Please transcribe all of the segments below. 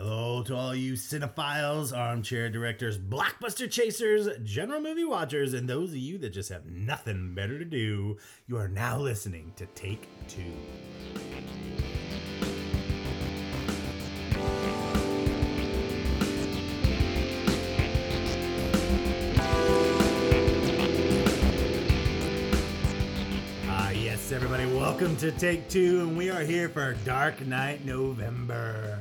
Hello to all you cinephiles, armchair directors, blockbuster chasers, general movie watchers, and those of you that just have nothing better to do. You are now listening to Take Two. Ah, yes, everybody, welcome to Take Two, and we are here for Dark Knight November.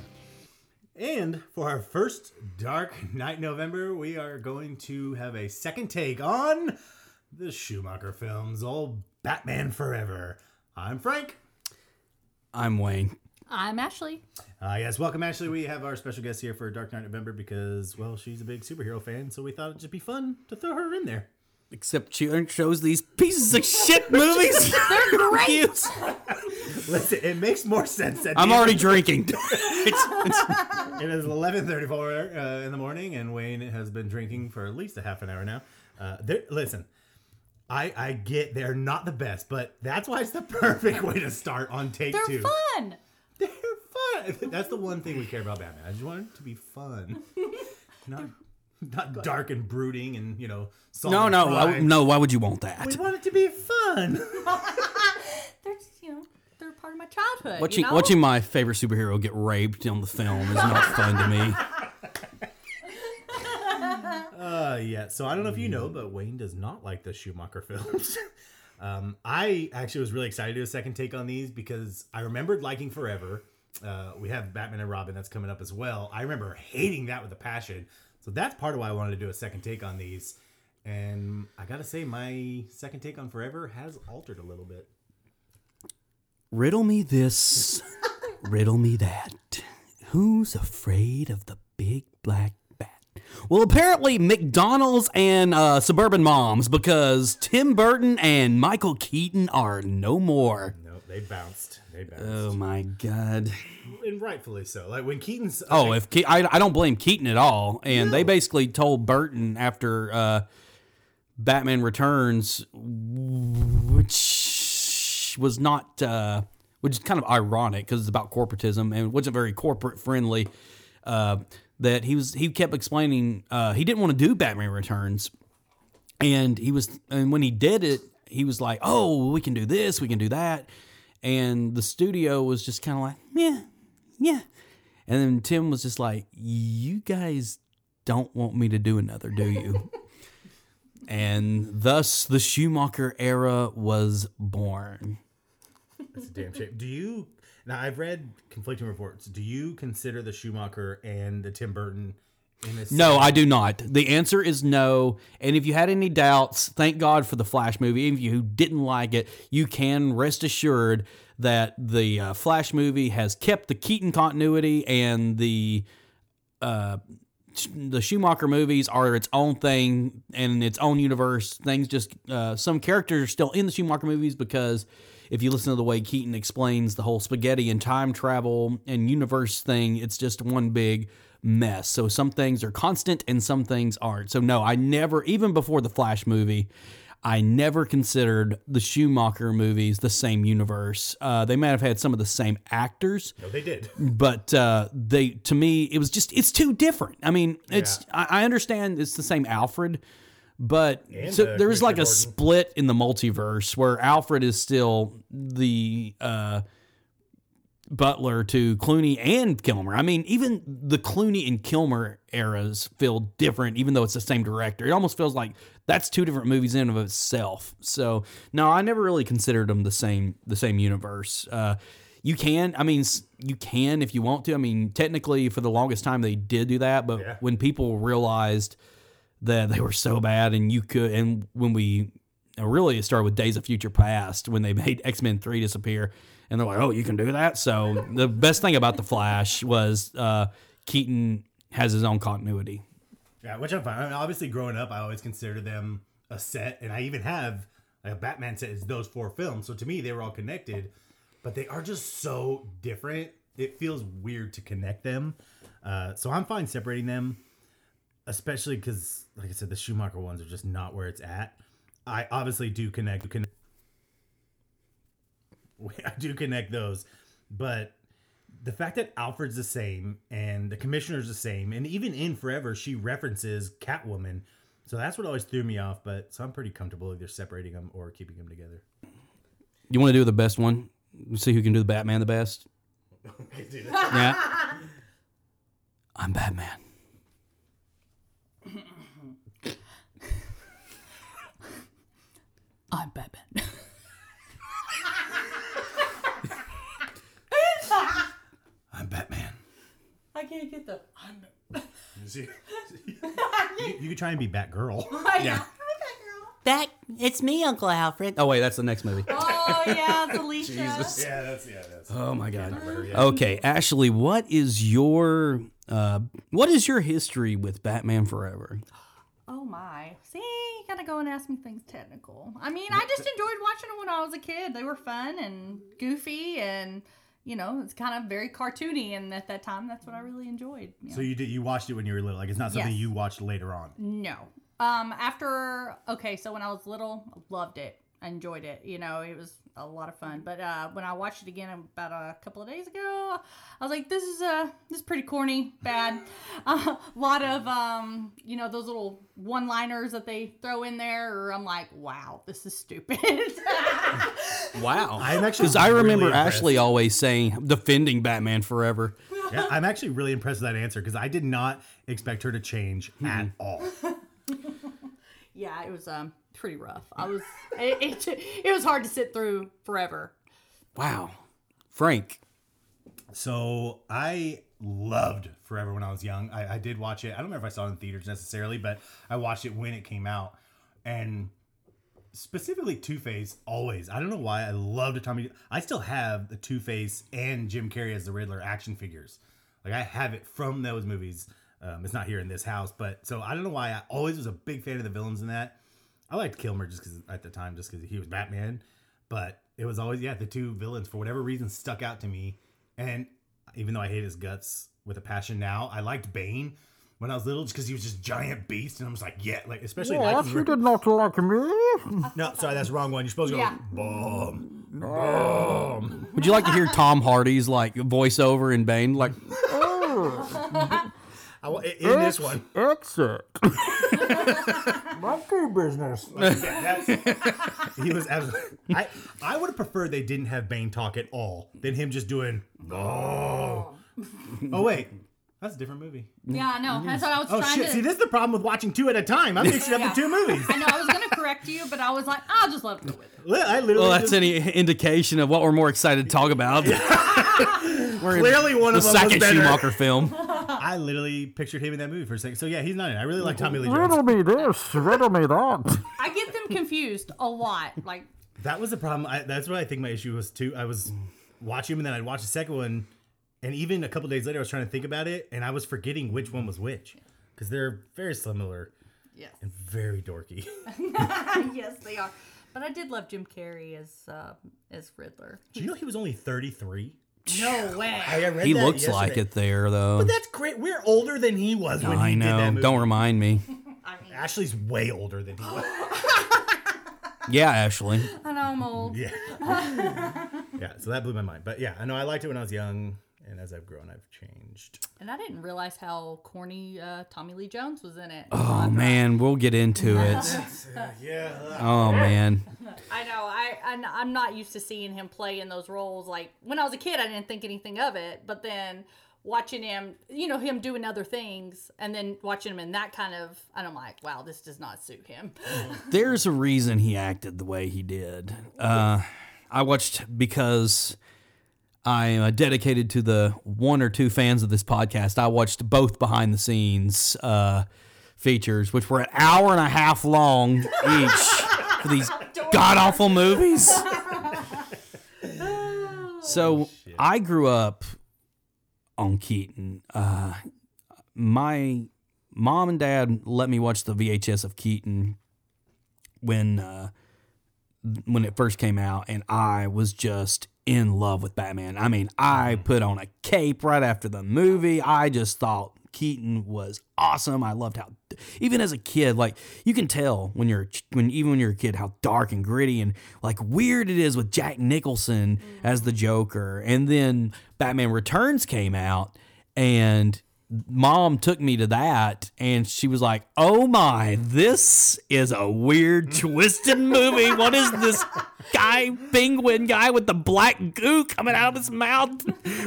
And for our first Dark Knight November, we are going to have a second take on the Schumacher films, old Batman Forever. I'm Frank. I'm Wayne. I'm Ashley. Uh, yes, welcome, Ashley. We have our special guest here for Dark Knight November because, well, she's a big superhero fan, so we thought it'd just be fun to throw her in there. Except she shows these pieces of shit movies. They're great. Listen, it makes more sense. At I'm already drinking. It's- it's- It is 11:34 uh, in the morning, and Wayne has been drinking for at least a half an hour now. Uh, listen, I I get they're not the best, but that's why it's the perfect way to start on take They're two. fun. They're fun. That's the one thing we care about Batman. I just want it to be fun, not not dark and brooding, and you know. no, no, I, crimes. no. Why would you want that? We want it to be fun. They're just, you know, they're part of my childhood. Watching you know? watching my favorite superhero get raped on the film is not fun to me. Uh, yeah. So I don't know if you know, but Wayne does not like the Schumacher films. um, I actually was really excited to do a second take on these because I remembered liking Forever. Uh, we have Batman and Robin that's coming up as well. I remember hating that with a passion. So that's part of why I wanted to do a second take on these. And I gotta say, my second take on Forever has altered a little bit. Riddle me this, riddle me that. Who's afraid of the big black bat? Well, apparently McDonald's and uh, suburban moms, because Tim Burton and Michael Keaton are no more. No, they bounced. They bounced, Oh my god. And rightfully so. Like when Keaton's Oh, if Ke- I, I don't blame Keaton at all, and they basically told Burton after uh, Batman Returns, which was not, uh, which is kind of ironic because it's about corporatism and wasn't very corporate friendly. Uh, that he was he kept explaining uh, he didn't want to do Batman Returns, and he was and when he did it, he was like, "Oh, we can do this, we can do that," and the studio was just kind of like, "Yeah, yeah." And then Tim was just like, "You guys don't want me to do another, do you?" and thus the Schumacher era was born. It's a damn shame. Do you now? I've read conflicting reports. Do you consider the Schumacher and the Tim Burton in this? No, I do not. The answer is no. And if you had any doubts, thank God for the Flash movie. Even if you didn't like it, you can rest assured that the uh, Flash movie has kept the Keaton continuity and the uh, the Schumacher movies are its own thing and its own universe. Things just uh, some characters are still in the Schumacher movies because if you listen to the way Keaton explains the whole spaghetti and time travel and universe thing, it's just one big mess. So some things are constant and some things aren't. So no, I never even before the Flash movie. I never considered the Schumacher movies the same universe. Uh, they might have had some of the same actors, No, they did. but uh, they to me it was just it's too different. I mean, it's I, I understand it's the same Alfred, but And, so uh, there is like a split in the multiverse where Alfred is still the uh, butler to Clooney and Kilmer. I mean, even the Clooney and Kilmer eras feel different, even though it's the same director. It almost feels like that's two different movies in of itself. So no, I never really considered them the same the same universe. Uh, you can, I mean, you can if you want to. I mean, technically, for the longest time they did do that, but Yeah. when people realized that they were so bad, and you could, and when we and really it started with Days of Future Past when they made X Men Three disappear, and they're like, "Oh, you can do that." So the best thing about the Flash was uh, Keaton has his own continuity. Yeah, which I'm fine. I mean, obviously, growing up, I always considered them a set, and I even have like, a Batman set is those four films. So to me, they were all connected, but they are just so different. It feels weird to connect them. Uh, so I'm fine separating them, especially because, like I said, the Schumacher ones are just not where it's at. I obviously do connect. Can I do connect those, but the fact that Alfred's the same and the commissioner's the same, and even in Forever, she references Catwoman. So that's what always threw me off. But so I'm pretty comfortable either separating them or keeping them together. You want to do the best one? See who can do the Batman the best. Yeah. I'm Batman. I'm Batman. I'm Batman. I can't get the. I'm. you, you could try and be Batgirl. Yeah. That it's me, Uncle Alfred. Oh wait, that's the next movie. Oh yeah, it's Alicia. yeah, that's yeah, that's. Oh my god. Okay, Ashley, what is your uh, what is your history with Batman Forever? Oh my. See, you gotta go and ask me things technical. I mean, I just enjoyed watching them when I was a kid. They were fun and goofy and you know, it's kind of very cartoony and at that time that's what I really enjoyed. you So you did you watched it when you were little? Like it's not something Yes. you watched later on. No. Um after okay, so when I was little, I loved it. I enjoyed it. You know, it was a lot of fun. But uh when I watched it again about a couple of days ago, I was like, this is uh this is pretty corny, bad. A lot of um, you know, those little one-liners that they throw in there or I'm like, wow, this is stupid. Wow. I'm actually Because I remember impressed. Ashley always saying defending Batman Forever. Yeah, I'm actually really impressed with that answer because I did not expect her to change at all. yeah, it was um pretty rough. I was it, it, it was hard to sit through forever. Wow. Frank. So I loved Forever when I was young. I, I did watch it. I don't remember if I saw it in theaters necessarily, but I watched it when it came out. And specifically Two Face, always. I don't know why I loved Tommy. I still have the Two Face and Jim Carrey as the Riddler action figures. Like I have it from those movies. Um, it's not here in this house, but so I don't know why I always was a big fan of the villains in that. I liked Kilmer just because at the time, just because he was Batman. But it was always yeah, the two villains for whatever reason stuck out to me. And even though I hate his guts with a passion now, I liked Bane when I was little just because he was just giant beast, and I was like, yeah, like especially liking you did not like me. no, sorry, that's the wrong one. You're supposed to go Yeah. boom, boom. Would you like to hear Tom Hardy's like voiceover in Bane? Like oh. I, wa- in this one, Exit. Monkey business. he was absolutely. I I would have preferred they didn't have Bane talk at all than him just doing oh. Oh wait, that's a different movie. Yeah, I know. Mm-hmm. That's what I was Oh trying shit! to. See, this is the problem with watching two at a time. I'm mixing up Yeah. the two movies. I know I was gonna correct you, but I was like, I'll just let him go with it. I literally well, that's just- any indication of what we're more excited to talk about. we're clearly one the of them was second better. Schumacher film. I literally pictured him in that movie for a second. So yeah, he's not in. it. I really like Tommy Lee Riddle Jones. me this, riddle me that. I get them confused a lot. Like, That was the problem. I, that's what I think my issue was too. I was watching him and then I'd watch the second one, and even a couple days later, I was trying to think about it, and I was forgetting which one was which because they're very similar yes, and very dorky. yes, they are. But I did love Jim Carrey as uh, as Riddler. Do you know he was only 33? No way. I read He that looks like it there though. But that's great. We're older than he was when I he did that know. movie. Don't remind me. I mean, Ashley's way older than he was. Yeah, Ashley. I know I'm old. Yeah. yeah, so that blew my mind. But yeah, I know I liked it when I was young, and as I've grown, I've changed. And I didn't realize how corny uh, Tommy Lee Jones was in it. Oh man, we'll get into it. Yeah. Oh man. I know. I I'm, I'm not used to seeing him play in those roles. Like when I was a kid, I didn't think anything of it, but then watching him, you know, him doing other things, and then watching him in that kind of, and I'm like, wow, this does not suit him. There's a reason he acted the way he did. Uh, I watched because I'm uh, dedicated to the one or two fans of this podcast. I watched both behind the scenes uh, features, which were an hour and a half long each for these god awful movies. so I grew up on Keaton. Uh, my mom and dad let me watch the VHS of Keaton when uh, when it first came out, and I was just in love with Batman. I mean, I mm-hmm. put on a cape right after the movie. I just thought Keaton was awesome. I loved how even as a kid, like you can tell when you're when even when you're a kid how dark and gritty and like weird it is with Jack Nicholson mm-hmm. as the Joker. And then Batman Returns came out and mom took me to that and she was like, "Oh my, this is a weird twisted movie. What is this guy penguin guy with the black goo coming out of his mouth?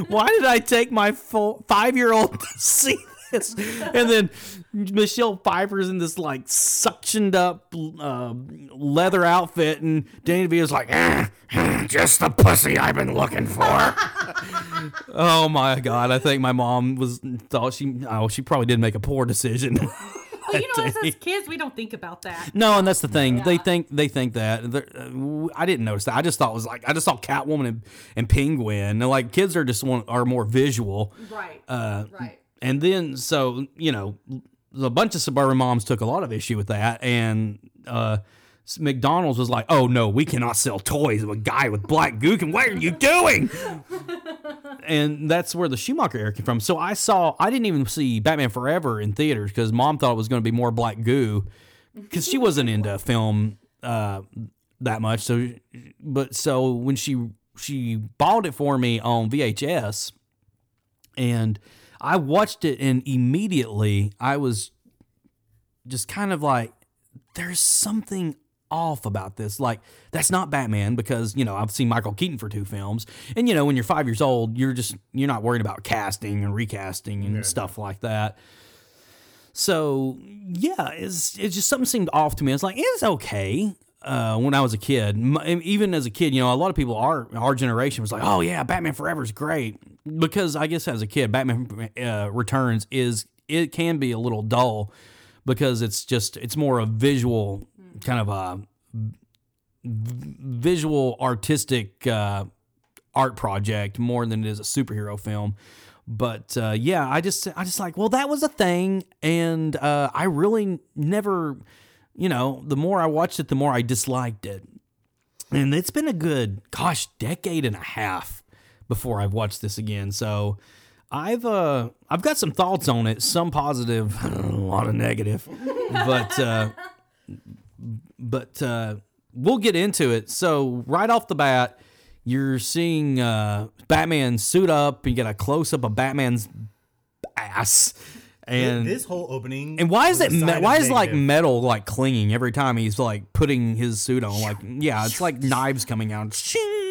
Why did I take my 5-year-old to see this?" And then Michelle Pfeiffer's in this like suctioned up uh, leather outfit and Danny DeVito's like, "Ah, just the pussy I've been looking for." Oh my god! I think my mom was thought she oh she probably did make a poor decision. Well, you know, as kids, we don't think about that. no, and that's the thing. They think they think that. They're- uh, I didn't notice that. I just thought it was like I just saw Catwoman and, and Penguin. And like kids are just one are more visual. Right. Uh, right. and then so you know a bunch of suburban moms took a lot of issue with that and uh McDonald's was like, "Oh no, we cannot sell toys of a guy with black gook. And what are you doing?" and that's where the Schumacher era came from. So I saw, I didn't even see Batman Forever in theaters because Mom thought it was going to be more black goo because she wasn't into film uh, that much. So, but so when she she bought it for me on VHS, and I watched it, and immediately I was just kind of like, there's something off about this. Like, that's not Batman because, you know, I've seen Michael Keaton for two films. And, you know, when you're five years old, you're just, you're not worried about casting and recasting and stuff like that. So, yeah, it's, it's just something seemed off to me. It's like, it's okay. Uh, when I was a kid, even as a kid, you know, a lot of people our our generation was like, "Oh yeah, Batman Forever is great," because I guess as a kid, Batman uh, Returns is it can be a little dull because it's just it's more a visual kind of a visual artistic uh, art project more than it is a superhero film. But uh, yeah, I just I just like well that was a thing, and uh, I really never, you know, the more I watched it, the more I disliked it, and it's been a good gosh decade and a half before I've watched this again. So I've uh I've got some thoughts on it, some positive, a lot of negative, but uh, but uh, we'll get into it. So right off the bat, you're seeing uh, Batman suit up. You get a close up of Batman's ass, and this whole opening. and why is it? Me- why is like metal like clinging every time he's like putting his suit on? Like yeah, it's like knives coming out.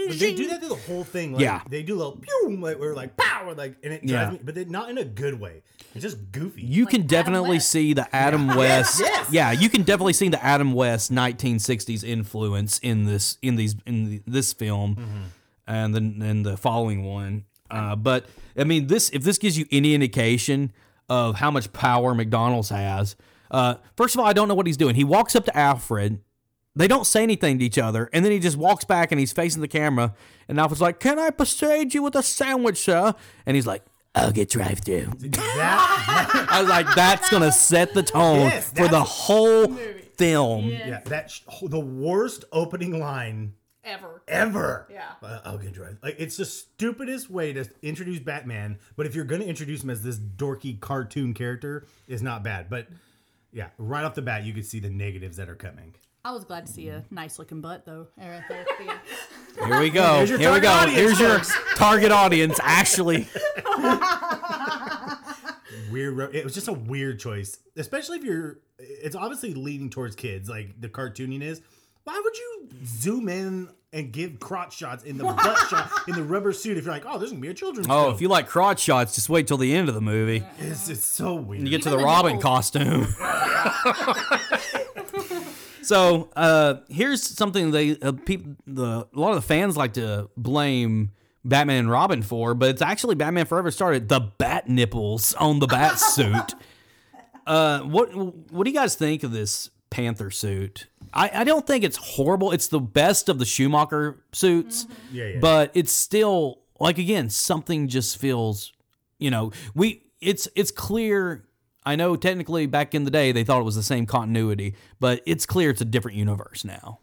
But they do that through the whole thing. Like, Yeah. They do a little pew, like we're like pow, like, and it drives Yeah. me, but not in a good way. It's just goofy. You can definitely see the Adam West. yes. Yeah, you can definitely see the Adam West 1960s influence in this in these in the, this film Mm-hmm. and then and the following one. Uh, but I mean, this if this gives you any indication of how much power McDonald's has. Uh, first of all, I don't know what he's doing. He walks up to Alfred. They don't say anything to each other, and then he just walks back and he's facing the camera. And Alfred's like, "Can I persuade you with a sandwich, sir?" And he's like, "I'll get drive-through." that, I was like, that's gonna set the tone Yes, for the that's- whole film. yeah, that sh- the worst opening line Ever. ever. Yeah. Uh, I'll get drive. Like it's the stupidest way to introduce Batman, but if you're gonna introduce him as this dorky cartoon character, is not bad. But yeah, right off the bat, you can see the negatives that are coming. I was glad to see a nice looking butt though. Right there at the end. Here we go. Here we go. audience, Here's your target audience. Actually, Weird. It was just a weird choice, especially if you're. It's obviously leaning towards kids, like the cartooning is. Why would you zoom in and give crotch shots in the butt shot in the rubber suit if you're like, oh, there's gonna be a children's oh, film? if you like crotch shots, just wait till the end of the movie. it's, it's so weird. You get to the the Robin nipples. costume. so uh, here's something they uh, people the a lot of the fans like to blame Batman and Robin for, but it's actually Batman Forever started the bat nipples on the bat suit. Uh, what what do you guys think of this Panther suit? I, I don't think it's horrible. It's the best of the Schumacher suits, Yeah, yeah. but it's still like again something just feels, you know, we it's it's clear. I know technically back in the day they thought it was the same continuity, but it's clear it's a different universe now.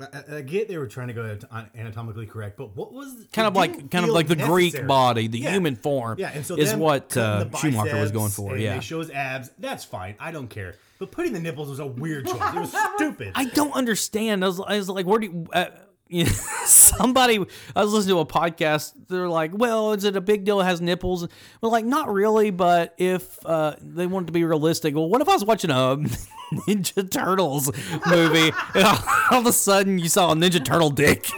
I, I get they were trying to go anatomically correct, but what was kind of like kind of like the Greek body, the Yeah. human form. Yeah, and so is what uh, the Schumacher was going for. and Yeah, they show his abs. That's fine. I don't care. But putting the nipples was a weird choice. It was stupid. I don't understand. I was, I was like, where do you, uh, you know, somebody? I was listening to a podcast. They're like, well, is it a big deal? It has nipples. Well, like, not really. But if uh, they wanted to be realistic, well, what if I was watching a Ninja Turtles movie and all, all of a sudden you saw a Ninja Turtle dick?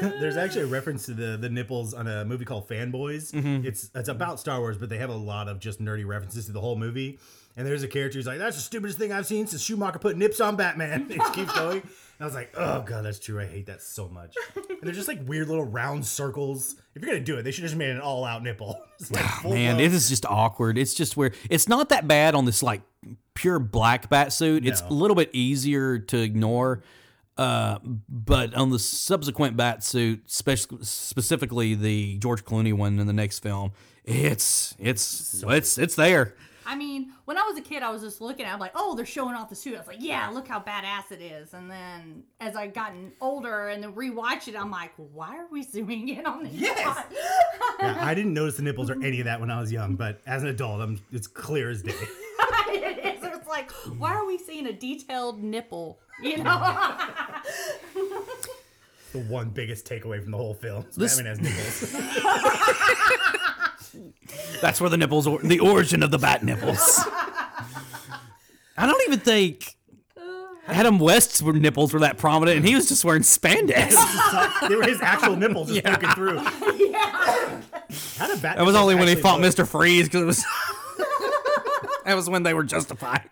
There's actually a reference to the the nipples on a movie called Fanboys. Mm-hmm. It's it's about Star Wars, but they have a lot of just nerdy references to the whole movie. And there's a character who's like, "That's the stupidest thing I've seen since Schumacher put nips on Batman." It keeps going. And I was like, "Oh god, that's true. I hate that so much." And they're just like weird little round circles. If you're gonna do it, they should have just made an all out nipple. Like Ah, Man, it is just awkward. It's just where it's not that bad on this like pure black bat suit. It's a little bit easier to ignore. Uh, but on the subsequent bat suit, spec- specifically the George Clooney one in the next film, it's it's it's it's there. I mean, when I was a kid, I was just looking at it, I'm like, oh, they're showing off the suit. I was like, yeah, look how badass it is. And then as I gotten older and then rewatch it, I'm like, why are we zooming in on this? Yes! Yeah, I didn't notice the nipples or any of that when I was young, but as an adult, I'm, it's clear as day. it is. It's like, why are we seeing a detailed nipple? You know? the one biggest takeaway from the whole film. is This- Batman has nipples. That's where the nipples, or, the origin of the bat nipples. I don't even think Adam West's were nipples were that prominent, and he was just wearing spandex. they were his actual nipples just poking through. yeah. How did Batman That was only when he fought look? Mr. Freeze because it was. that was when they were justified.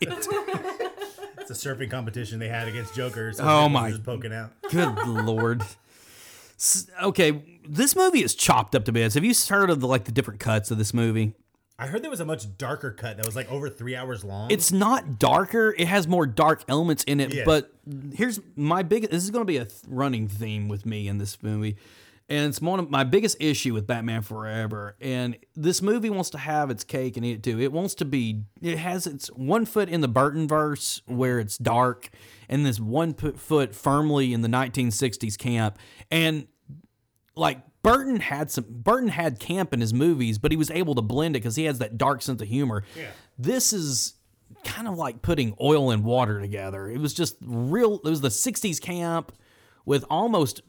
It's a surfing competition they had against Joker. So Oh my- Just poking out. Good lord. Okay, this movie is chopped up to bits. Have you heard of the like the different cuts of this movie? I heard there was a much darker cut that was like over three hours long. It's not darker. It has more dark elements in it. Yes. But here's my big. This is going to be a th- running theme with me in this movie, and it's one of my biggest issue with Batman Forever. And this movie wants to have its cake and eat it too. It wants to be. It has its one foot in the Burton verse where it's dark, and this one foot firmly in the 1960s camp. And like Burton had some Burton had camp in his movies, but he was able to blend it because he has that dark sense of humor. Yeah. This is kind of like putting oil and water together. It was just real. It was the '60s camp with almost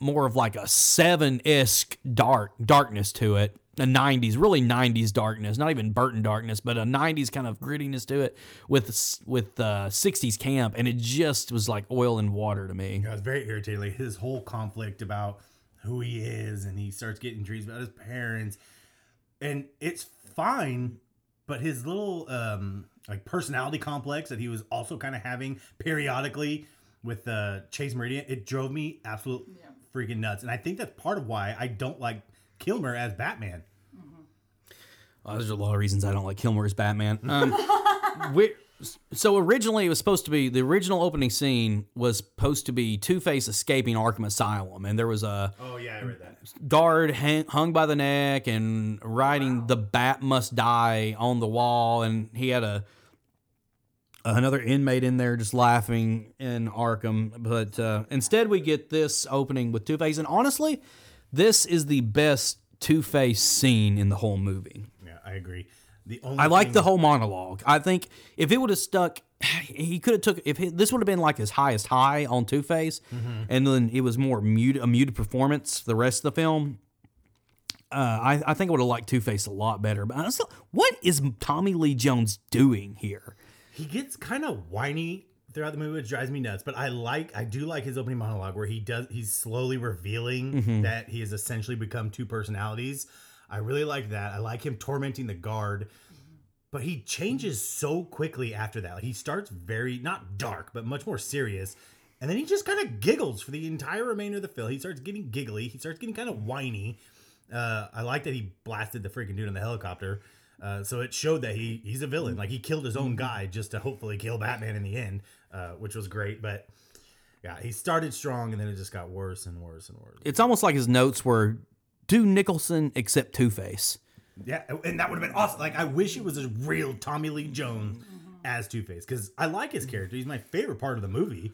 more of like a seven isk dark darkness to it. A '90s, really '90s darkness, not even Burton darkness, but a '90s kind of grittiness to it with with uh, '60s camp, and it just was like oil and water to me. I was very irritated. Like his whole conflict about who he is, and he starts getting dreams about his parents, and it's fine. But his little um like personality complex that he was also kind of having periodically with uh Chase Meridian, it drove me absolute freaking nuts. And I think that's part of why I don't like Kilmer as Batman. Oh, there's a lot of reasons I don't like Kilmer as Batman. Um, we so originally it was supposed to be the original opening scene was supposed to be Two Face escaping Arkham Asylum, and there was a Oh yeah, I read that. guard hang, hung by the neck and writing "The Bat Must Die" on the wall, and he had a another inmate in there just laughing in Arkham. But uh, instead, we get this opening with Two Face, and honestly, this is the best Two Face scene in the whole movie. Yeah, I agree. The only I like the whole monologue. I think if it would have stuck, he could have took if he, this would have been like his highest high on Two Face, and then it was more muted, a muted performance. The rest of the film, uh, I, I think I would have liked Two Face a lot better. But I still, what is Tommy Lee Jones doing here? He gets kind of whiny throughout the movie, which drives me nuts. But I like, I do like his opening monologue where he does, he's slowly revealing Mm-hmm. that he has essentially become two personalities. I really like that. I like him tormenting the guard, but he changes so quickly after that. Like he starts very not dark, but much more serious. And then he just kind of giggles for the entire remainder of the film. He starts getting giggly. He starts getting kind of whiny. Uh, I like that he blasted the freaking dude in the helicopter. Uh, so it showed that he he's a villain. Like he killed his own guy just to hopefully kill Batman in the end, uh, which was great. But yeah, he started strong and then it just got worse and worse and worse. It's almost like his notes were do Nicholson except Two Face. Yeah, and that would have been awesome. Like I wish it was a real Tommy Lee Jones. as Two Face because I like his character. He's my favorite part of the movie,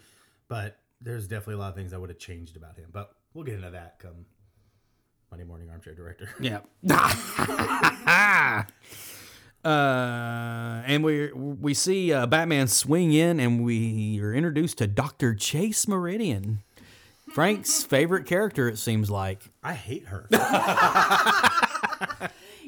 but there's definitely a lot of things I would have changed about him. But we'll get into that come Monday morning armchair director. Yeah. uh, and we we see uh, Batman swing in, and we are introduced to Doctor Chase Meridian, Frank's favorite character. It seems like. I hate her.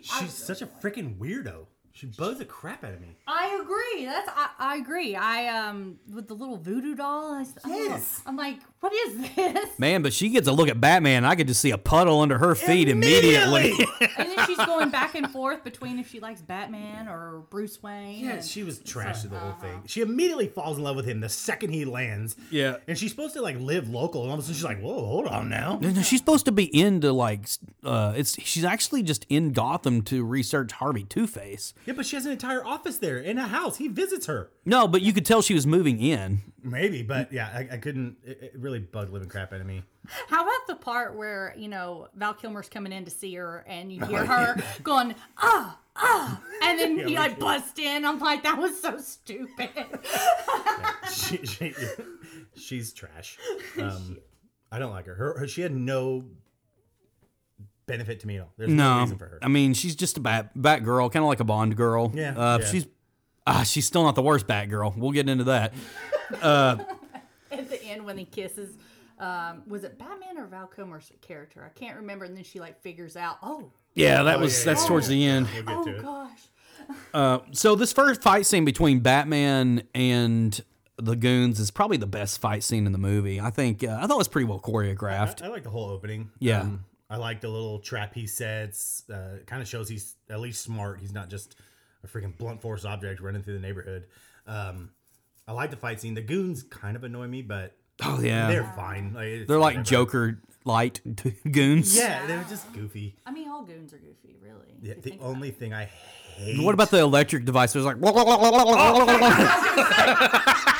She's such a freaking weirdo. She bugs the crap out of me. I agree. That's I, I agree. I um with the little voodoo doll. I, s- Yes. I'm like, what is this? Man, but she gets a look at Batman. I could just see a puddle under her feet immediately. and then she's going back and forth between if she likes Batman or Bruce Wayne. Yeah, and- she was trash to the whole uh-huh. thing. She immediately falls in love with him the second he lands. Yeah. And she's supposed to like live local, and all of a sudden she's like, "Whoa, hold on now." No, no, she's supposed to be into like, uh, it's she's actually just in Gotham to research Harvey Two Face. Yeah, but she has an entire office there in a house. He visits her. No, but you could tell she was moving in. Maybe, but yeah, I, I couldn't. It, it really bugged living crap out of me. How about the part where you know Val Kilmer's coming in to see her, and you hear her going ah ah, and then he like busts in. I'm like, that was so stupid. She, she, she's trash. Um, I don't like her. her. Her she had no benefit to me at all. There's no, No, reason for her. I mean she's just a bat bat girl, kind of like a Bond girl. Yeah, uh, yeah. she's ah, she's still not the worst bat girl. We'll get into that. At the end when he kisses. Um, was it Batman or Val Kilmer's character? I can't remember. And then she like figures out, oh, Yeah, that was yeah, that's yeah, towards the end. We'll oh to it. gosh. So this first fight scene between Batman and the goons is probably the best fight scene in the movie. I think uh, I thought it was pretty well choreographed. I like the whole opening. Um, Yeah. I like the little trap he sets. Uh, kind of shows he's at least smart. He's not just a freaking blunt force object running through the neighborhood. Um, I like the fight scene. The goons kind of annoy me, but Oh yeah, they're fine. they're. Like, like whatever. Joker light goons. Yeah, they're just goofy. I mean, all goons are goofy, really. if Yeah, you the think about only thing I hate. What about the electric device? There's like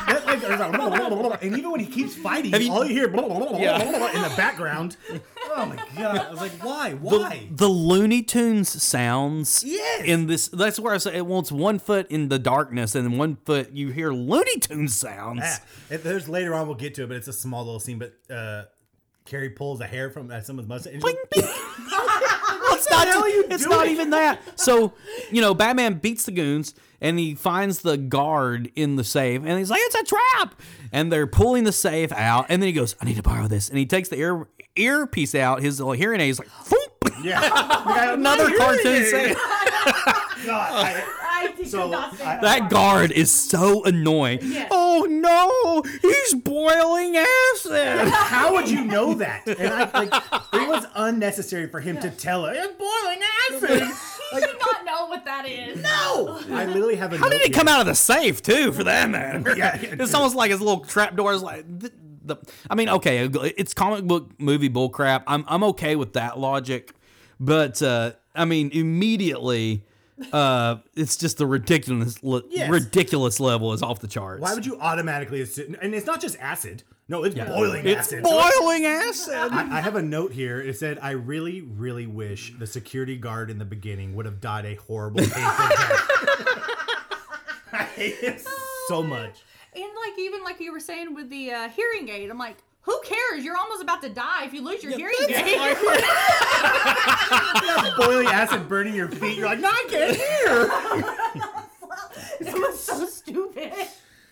That, like, there's a- and even when he keeps fighting, Have you- all you hear in the background. Oh my god! I was like, why? Why? the Looney Tunes sounds Yes! in this. That's where I say it wants one foot in the darkness and one foot you hear Looney Tunes sounds. Yeah. If there's later on, we'll get to it, but it's a small little scene. But uh, Carrey pulls a hair from uh, someone's mustache. and she's Bing, like, bing. it's not, hell are you it's doing? not even that. So, you know, Batman beats the goons and he finds the guard in the safe and he's like, it's a trap. And they're pulling the safe out. And then he goes, I need to borrow this. And he takes the ear earpiece out, his little hearing aid. He's like, Foop. yeah, Another cartoon safe. I did So, I- that. That guard is so annoying. Yes. Oh no, he's boiling acid. How would you know that? And I like it was unnecessary for him to tell her it's boiling acid. You should not know what that is. No, I literally have a. How did it come out of the safe too? For that matter, Yeah, yeah. it's almost like his little trap door is like. The, the, I mean, okay, it's comic book movie bullcrap. I'm I'm okay with that logic, but uh, I mean, immediately, uh, it's just the ridiculous Yes. ridiculous level is off the charts. Why would you automatically assume? And it's not just acid. No, it's boiling acid. it's acid. boiling acid. I, I have a note here. It said, "I really, really wish the security guard in the beginning would have died a horrible, painful death." I hate it so much. And like even like you were saying with the uh, hearing aid, I'm like, who cares? You're almost about to die if you lose your hearing aid. boiling acid burning your feet. You're like, no, I can't hear. it was so stupid.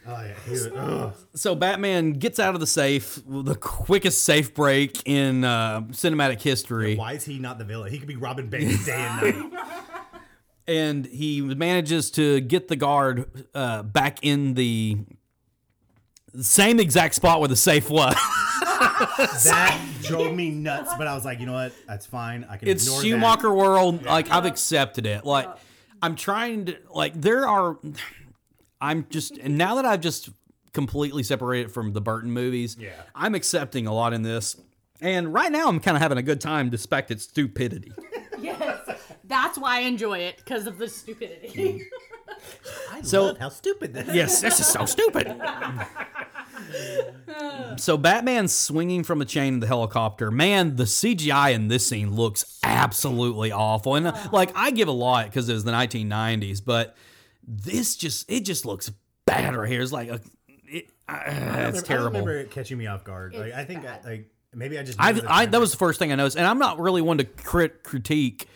Oh yeah, he was, ugh. So Batman gets out of the safe, the quickest safe break in uh, cinematic history, Why is he not the villain? He could be robbing banks day and night. and he manages to get the guard uh, back in the same exact spot where the safe was. That drove me nuts. But I was like, you know what? That's fine. I can it's ignore Schumacher world. Like I've accepted it. Like I'm trying to like there are. I'm just and now that I've just completely separated from the Burton movies. Yeah. I'm accepting a lot in this. And right now, I'm kind of having a good time despite its stupidity. Yes, that's why I enjoy it because of the stupidity. that. I So- love how stupid this. is. Yes, this is so stupid. so Batman's swinging from a chain in the helicopter. Man, the CGI in this scene looks absolutely awful. And uh, like I give a lot because it was the 1990s, but This just it just looks bad right here. It's like a, it, uh, I don't it's remember- I terrible. remember it catching me off guard. Like I think I, like maybe I just. I, knew I that was the first thing I noticed, and I'm not really one to crit, critique,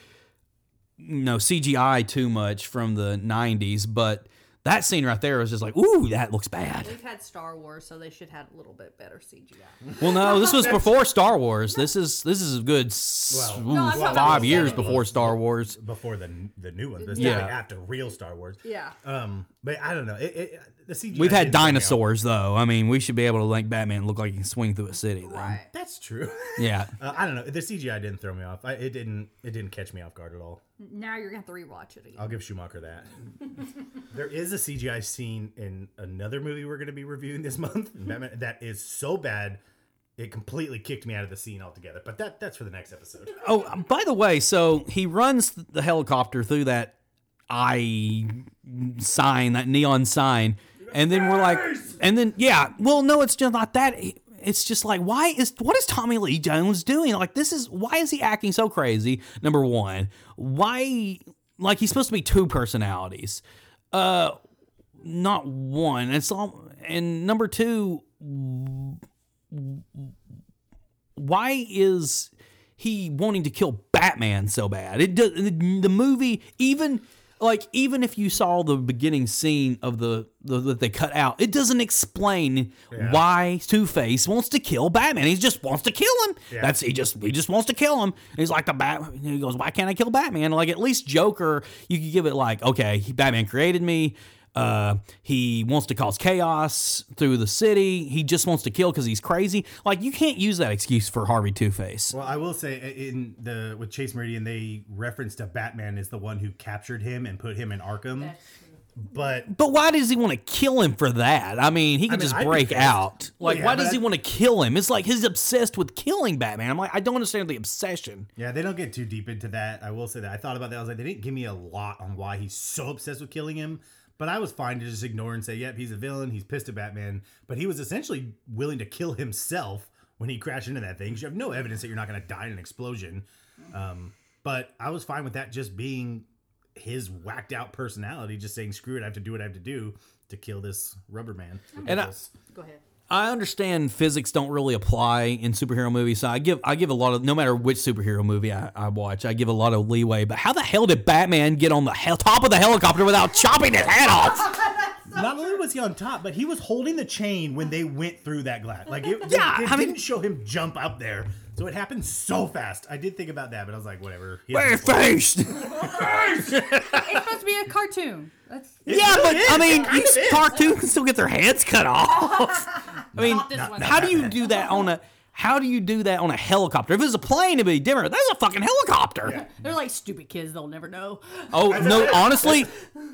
you know, CGI too much from the '90s, but that scene right there was just like, ooh, that looks bad. We've had Star Wars, so they should have a little bit better CGI. Well, no, this was before Star Wars. This is this is a good s- Well, ooh, No, I'm talking about five the years 70s. before Star Wars. before the the new one. This Yeah. yeah, after real Star Wars. Yeah. Um, but I don't know. It, it, the CGI. We've had didn't throw me dinosaurs though. I mean, we should be able to make Batman look like he can swing through a city. Then. Right. That's true. Yeah. Uh, I don't know. The CGI didn't throw me off. I, it didn't. It didn't catch me off guard at all. Now you're gonna have to rewatch it again. I'll give Schumacher that. there is a CGI scene in another movie we're going to be reviewing this month. Batman, that is so bad, it completely kicked me out of the scene altogether. But that that's for the next episode. Oh, by the way, so he runs the helicopter through that eye sign, that neon sign, and then we're like, and then yeah, well, no, it's just not that. It's just like, why is what is Tommy Lee Jones doing? Like, this is why is he acting so crazy? Number one, why? Like he's supposed to be two personalities, uh, not one. It's all. And number two, why is he wanting to kill Batman so bad? It does the movie even like even if you saw the beginning scene of the, the that they cut out, it doesn't explain why Two Face wants to kill Batman. He just wants to kill him. Yeah. That's he just he just wants to kill him. And he's like the bat. He goes, why can't I kill Batman? Like at least Joker, you could give it like okay, Batman created me. Uh, he wants to cause chaos through the city. He just wants to kill because he's crazy. Like you can't use that excuse for Harvey Two Face. Well, I will say in the with Chase Meridian, they referenced a Batman is the one who captured him and put him in Arkham. But But why does he want to kill him for that? I mean, he could mean, just I'd break pissed. out. Well, Like, yeah, why does he want to kill him? It's like he's obsessed with killing Batman. I'm like, I don't understand the obsession. yeah, they don't get too deep into that. I will say that I thought about that. I was like, they didn't give me a lot on why he's so obsessed with killing him. But I was fine to just ignore and say, yep, he's a villain. He's pissed at Batman. But he was essentially willing to kill himself when he crashed into that thing. 'cause You have no evidence that you're not going to die in an explosion. Um, but I was fine with that just being his whacked out personality, just saying, screw it, I have to do what I have to do to kill this rubber man. And I- Go ahead. I understand physics don't really apply in superhero movies, so I give I give a lot of no matter which superhero movie I, I watch, I give a lot of leeway. But how the hell did Batman get on the hell, top of the helicopter without chopping his head off? Not only was he on top, but he was holding the chain when they went through that glass. Like it, Yeah, it I mean- didn't show him jump out there, so it happened so fast. I did think about that, but I was like, whatever. He Bare faced. It's supposed to be a cartoon. That's Yeah, but I mean, kind these cartoons can still get their heads cut off. I mean, Not this one. how do you do that on a? How do you do that on a helicopter? If it was a plane, it'd be different. That's a fucking helicopter. They're like stupid kids. They'll never know. Oh no! Honestly,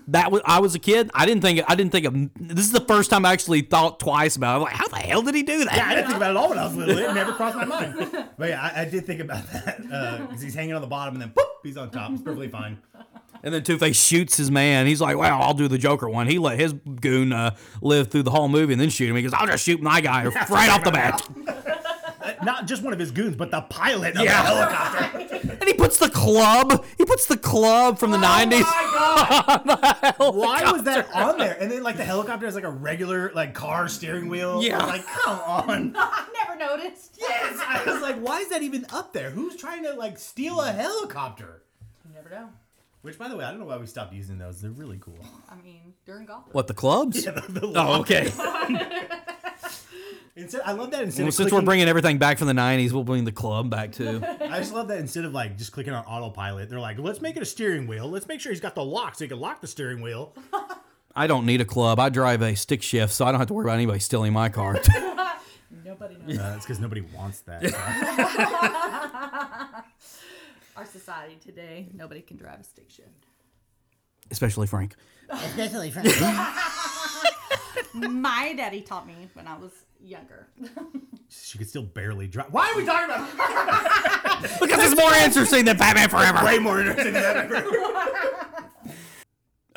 that was I was a kid. I didn't think. I didn't think of. This is the first time I actually thought twice about. it. I'm like, how the hell did he do that? Yeah, I didn't think about it at all when I was little. It never crossed my mind. But yeah, I, I did think about that because he's hanging on the bottom and then poof, he's on top. It's perfectly fine. And then Two Face shoots his man. He's like, "Well, I'll do the Joker one." He let his goon uh, live through the whole movie and then shoot him. He goes, "I'll just shoot my guy right off the bat." Not just one of his goons, but the pilot of Yeah. the helicopter. And he puts the club. He puts the club from the '90s. Why was that on there? And then like the helicopter has like a regular like car steering wheel. Yeah. I was like, come on. I never noticed. Yes. I was like, why is that even up there? Who's trying to like steal a helicopter? You never know. Which, by the way, I don't know why we stopped using those. They're really cool. I mean, during golf. What the clubs? The- the Oh, okay. Instead, I love that instead Well, of since we're bringing everything back from the '90s, we'll bring the club back too. I just love that instead of like just clicking on autopilot, they're like, let's make it a steering wheel. Let's make sure he's got the lock so he can lock the steering wheel. I don't need a club. I drive a stick shift, so I don't have to worry about anybody stealing my car. Nobody knows. Uh, that's because nobody wants that. Our society today, nobody can drive a stick shift. Especially Frank. My daddy taught me when I was younger. she could still barely drive. Why are we talking about Because it's more interesting than Batman Forever. way more interesting than that?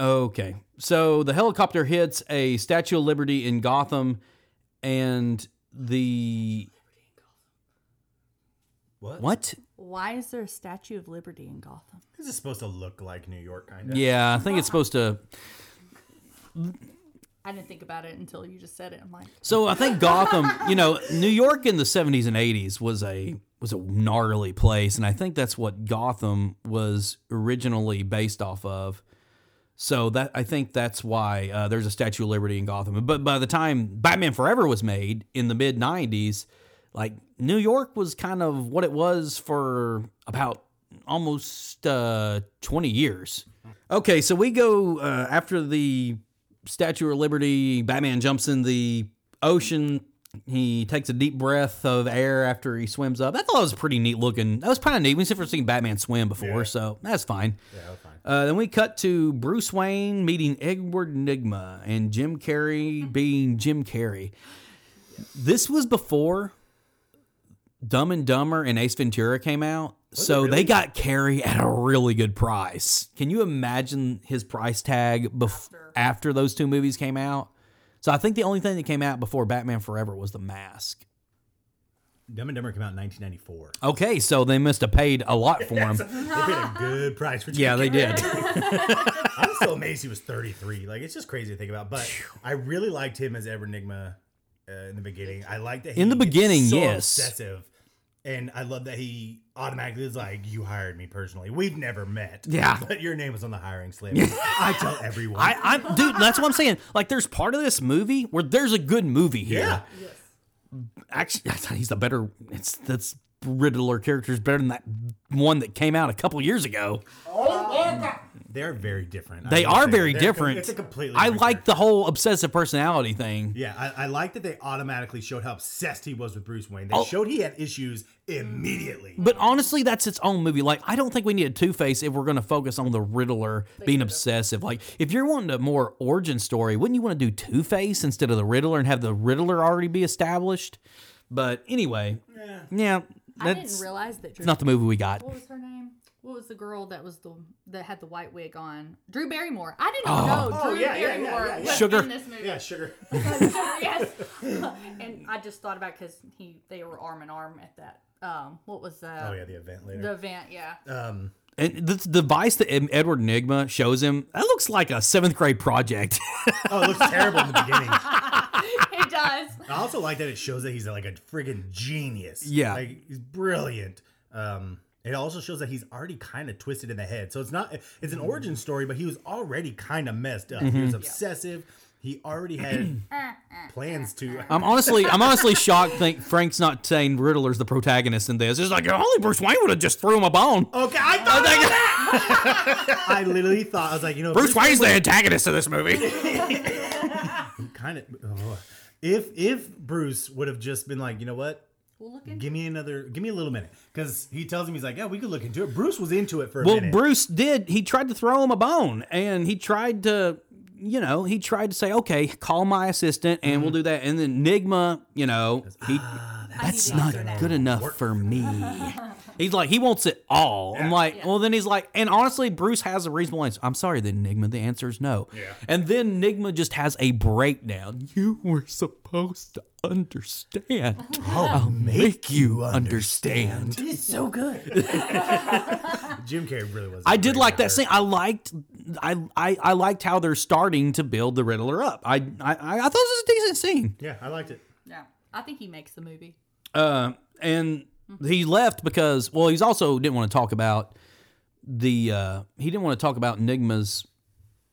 Okay. So the helicopter hits a Statue of Liberty in Gotham, and the. What? What? Why is there a Statue of Liberty in Gotham? This is supposed to look like New York, kind of. Yeah, I think it's supposed to. I didn't think about it until you just said it. I'm like, So I think Gotham, you know, New York in the 70s and 80s was a was a gnarly place and I think that's what Gotham was originally based off of. So that I think that's why uh, there's a Statue of Liberty in Gotham. But by the time Batman Forever was made in the mid 90s, like New York was kind of what it was for about almost uh, 20 years. Okay, so we go uh, after the Statue of Liberty, Batman jumps in the ocean. He takes a deep breath of air after he swims up. I thought it was pretty neat looking. That was kind of neat. We've never seen Batman swim before, so that's fine. Yeah, that was fine. Uh, then we cut to Bruce Wayne meeting Edward Nygma and Jim Carrey being Jim Carrey. This was before Dumb and Dumber and Ace Ventura came out. so really? they got Carrey at a really good price. Can you imagine his price tag bef- after those two movies came out? So I think the only thing that came out before Batman Forever was The Mask. Dumb and Dumber came out in 1994. Okay, so they must have paid a lot for him. They paid a good price for. yeah, they did. I'm still amazed he was 33. Like it's just crazy to think about. But I really liked him as Edward Nygma uh, in the beginning. I like that he In the beginning, so yes. obsessive, and I love that he automatically is like, "You hired me personally. We've never met. Yeah. but your name was on the hiring slip. I tell everyone. I, I'm dude. That's what I'm saying. Like, there's part of this movie where there's a good movie here. yeah, Actually, he's the better. It's that's Riddler character is better than that one that came out a couple years ago. They're very different. They are say. very They're com- different. It's a completely. I like character. the whole obsessive personality thing. Yeah, I, I like that they automatically showed how obsessed he was with Bruce Wayne. They Oh. showed he had issues immediately. But honestly, that's its own movie. Like, I don't think we need a Two Face if we're going to focus on the Riddler being obsessive. Like, if you're wanting a more origin story, wouldn't you want to do Two Face instead of the Riddler and have the Riddler already be established? But anyway, yeah, I that's didn't realize that. Drew, it's not the movie we got. what was her name? What was the girl that was the that had the white wig on? Drew Barrymore. I didn't Oh. know Oh, Drew yeah, yeah, yeah, Barrymore yeah, yeah. was Sugar. in this movie. yeah, sugar. yes. and I just thought about because he they were arm in arm at that. Um, what was that? Oh yeah, the event later. The event, yeah. um, And the the device that Edward Nygma shows him, that looks like a seventh grade project. oh, it looks terrible in the beginning. it does. I also like that it shows that he's like a friggin' genius. Yeah. like he's brilliant. Um, it also shows that he's already kind of twisted in the head. So it's not it's an origin mm-hmm. story, but he was already kind of messed up. He was mm-hmm. obsessive. He already had plans to. I'm honestly, I'm honestly shocked. Think Frank's not saying Riddler's the protagonist in this. It's like only Bruce Wayne would have just threw him a bone. Okay, I thought that. I literally thought I was like, you know, Bruce Wayne's the antagonist of this movie. kind of. Oh. if if Bruce would have just been like, you know what, We'll look into give me another, give me a little minute, because he tells him he's like, yeah, we could look into it. Bruce was into it for a Well, minute. Bruce did. He tried to throw him a bone, and he tried to, you know, he tried to say, "Okay, call my assistant, and we'll mm-hmm. do that." And then Nygma, you know, he ah, that's not good enough for me. He's like, he wants it all. I'm like, well, then he's like, and honestly, Bruce has a reasonable answer. I'm sorry, then Nygma, the answer is no. Yeah. And then Nygma just has a breakdown. You were supposed to understand. I'll make you understand. It's so good. Jim Carrey really was. I did like that scene. I liked, I, I, I liked how they're starting to build the Riddler up. I, I, I thought it was a decent scene. Yeah, I liked it. yeah, I think he makes the movie. Uh, and he left because, well, he's also didn't want to talk about the, uh, he didn't want to talk about Nygma's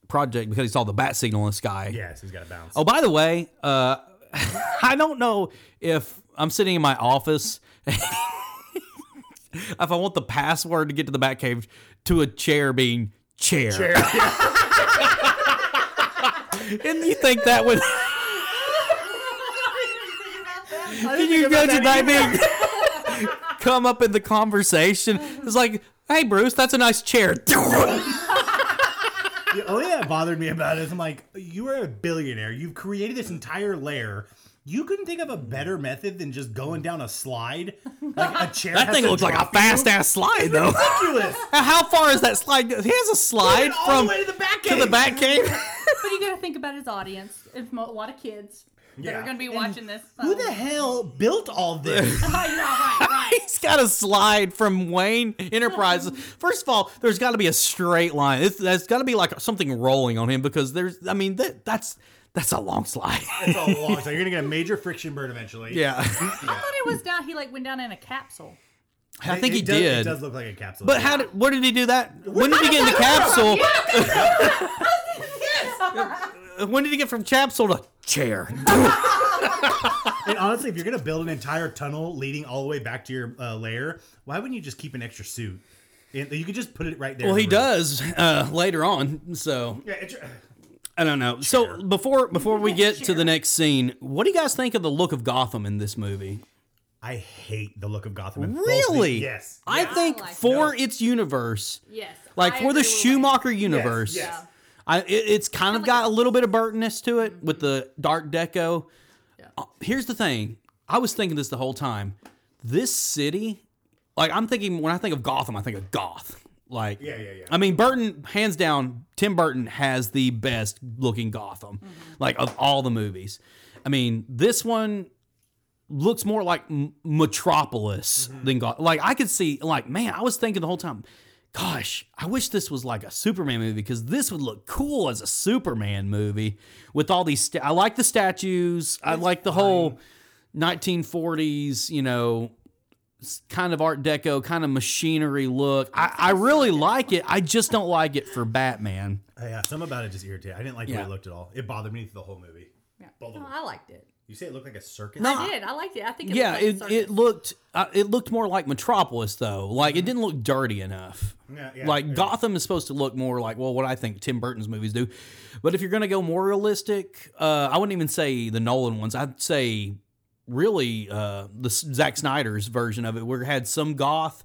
project because he saw the bat signal in the sky. Yes, he's got to bounce. Oh, by the way, uh, I don't know if I'm sitting in my office. if I want the password to get to the Batcave to a chair being chair. chair. and you think that would. Can you imagine that being come up in the conversation? It's like, hey, Bruce, that's a nice chair. The only thing that bothered me about it is I'm like, you are a billionaire. You've created this entire layer. You couldn't think of a better method than just going down a slide, like a chair. that thing looks like a drop you. fast ass slide, though. Ridiculous. How far is that slide? He has a slide all from the way to the back to the cave. back cave. But you got to think about his audience. It's mo- a lot of kids. That are going to be And watching this. Who the hell built all this? I right, right. He's got a slide from Wayne Enterprises. First of all, there's got to be a straight line. It's, there's got to be like something rolling on him because there's. I mean, that that's that's a long slide. It's a long time. You're gonna get a major friction burn eventually. yeah, I thought it was down. He like went down in a capsule. I It- think it he does, did. It does look like a capsule. But how did? Where did he do that? When did he get in the capsule? When did he get from capsule to chair? And honestly, if you're gonna build an entire tunnel leading all the way back to your uh, lair, why wouldn't you just keep an extra suit? And you could just put it right there. Well, he room. does uh, later on. So Yeah, it's, I don't know. So before before we get to the next scene, what do you guys think of the look of Gotham in this movie? I hate the look of Gotham. in Really? Yes. I Yes. think like for its universe, Yes. like I for the agree with Wayne. Schumacher universe, yes. I, it, it's kind of got a little bit of Burtonness to it with the dark deco. Yeah. Uh, Here's the thing: I was thinking this the whole time. This city, like I'm thinking when I think of Gotham, I think of goth. Like, Yeah, yeah, yeah. I mean, Burton, hands down, Tim Burton has the best looking Gotham, like of all the movies. I mean, this one looks more like M- Metropolis than Gotham. Like, I could see, like, man, I was thinking the whole time, gosh, I wish this was like a Superman movie because this would look cool as a Superman movie with all these. Sta- I like the statues. I like the whole 1940s, you know, kind of Art Deco, kind of machinery look. I, I really like it. I just don't like it for Batman. Yeah, some about it just irritated. I didn't like the way it looked at all. It bothered me through the whole movie. Yeah. Both of No, them. I liked it. You say it looked like a circus? No, I did. I liked it. I think. It Yeah, looked like it, a it looked uh, it looked more like Metropolis though. Like it didn't look dirty enough. Yeah, yeah, like. Gotham is supposed to look more like well, what I think Tim Burton's movies do. But if you're gonna go more realistic, uh, I wouldn't even say the Nolan ones. I'd say really uh, the S- Zack Snyder's version of it, where it had some goth.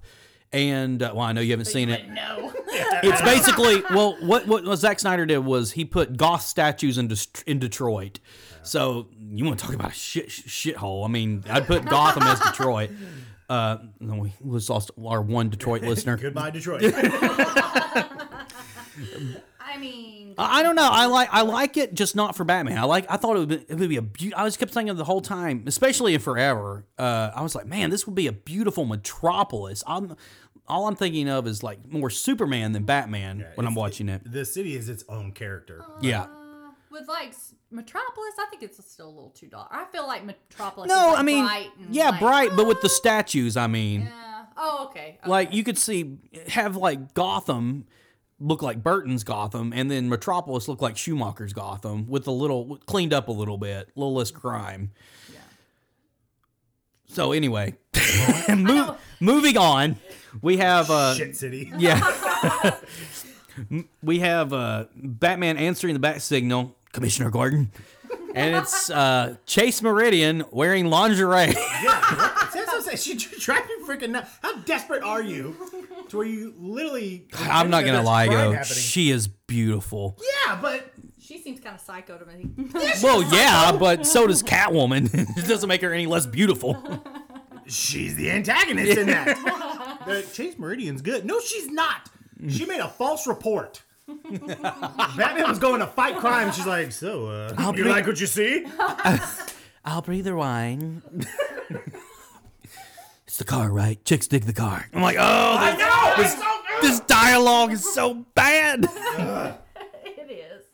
And uh, well, I know you haven't seen it. No. It's basically well, what what Zack Snyder did was he put goth statues in Dest- in Detroit. So you want to talk about a shit shithole? I mean, I'd put Gotham as Detroit. Uh, we just lost our one Detroit listener. Goodbye, Detroit. I mean, I I don't know. I like I like it, just not for Batman. I like. I thought it would be, it would be a. Be- I was kept thinking the whole time, especially in Forever. Uh, I was like, man, this would be a beautiful metropolis. I'm all I'm thinking of is like more Superman than Batman when I'm It's- watching it. the city is its own character. Yeah. With like Metropolis, I think it's still a little too dark. I feel like Metropolis. No, is like I mean, bright and yeah, like, bright, but with the statues. I mean, Yeah. Oh, okay. okay. like you could see have like Gotham look like Burton's Gotham, and then Metropolis look like Schumacher's Gotham with a little cleaned up a little bit, a little less crime. So anyway, mo- moving on, we have uh, Shit city. yeah, we have uh, Batman answering the bat signal, Commissioner Gordon, and it's uh, Chase Meridian wearing lingerie. That's what I'm saying. She drives me freaking nuts. How desperate are you to where you literally? I'm not gonna lie, crime yo, happening. she is beautiful. Yeah, but she seems kind of psycho to me. Well, yeah, but so does Catwoman. it doesn't make her any less beautiful. she's the antagonist in that. The Chase Meridian's good. No, she's not. She made a false report. Batman was going to fight crime. She's like, so, uh, you bring- like what you see? I'll breathe the wine. it's the car, right? Chicks dig the car. I'm like, oh, I this, know. It's so good. this dialogue is so bad. it is,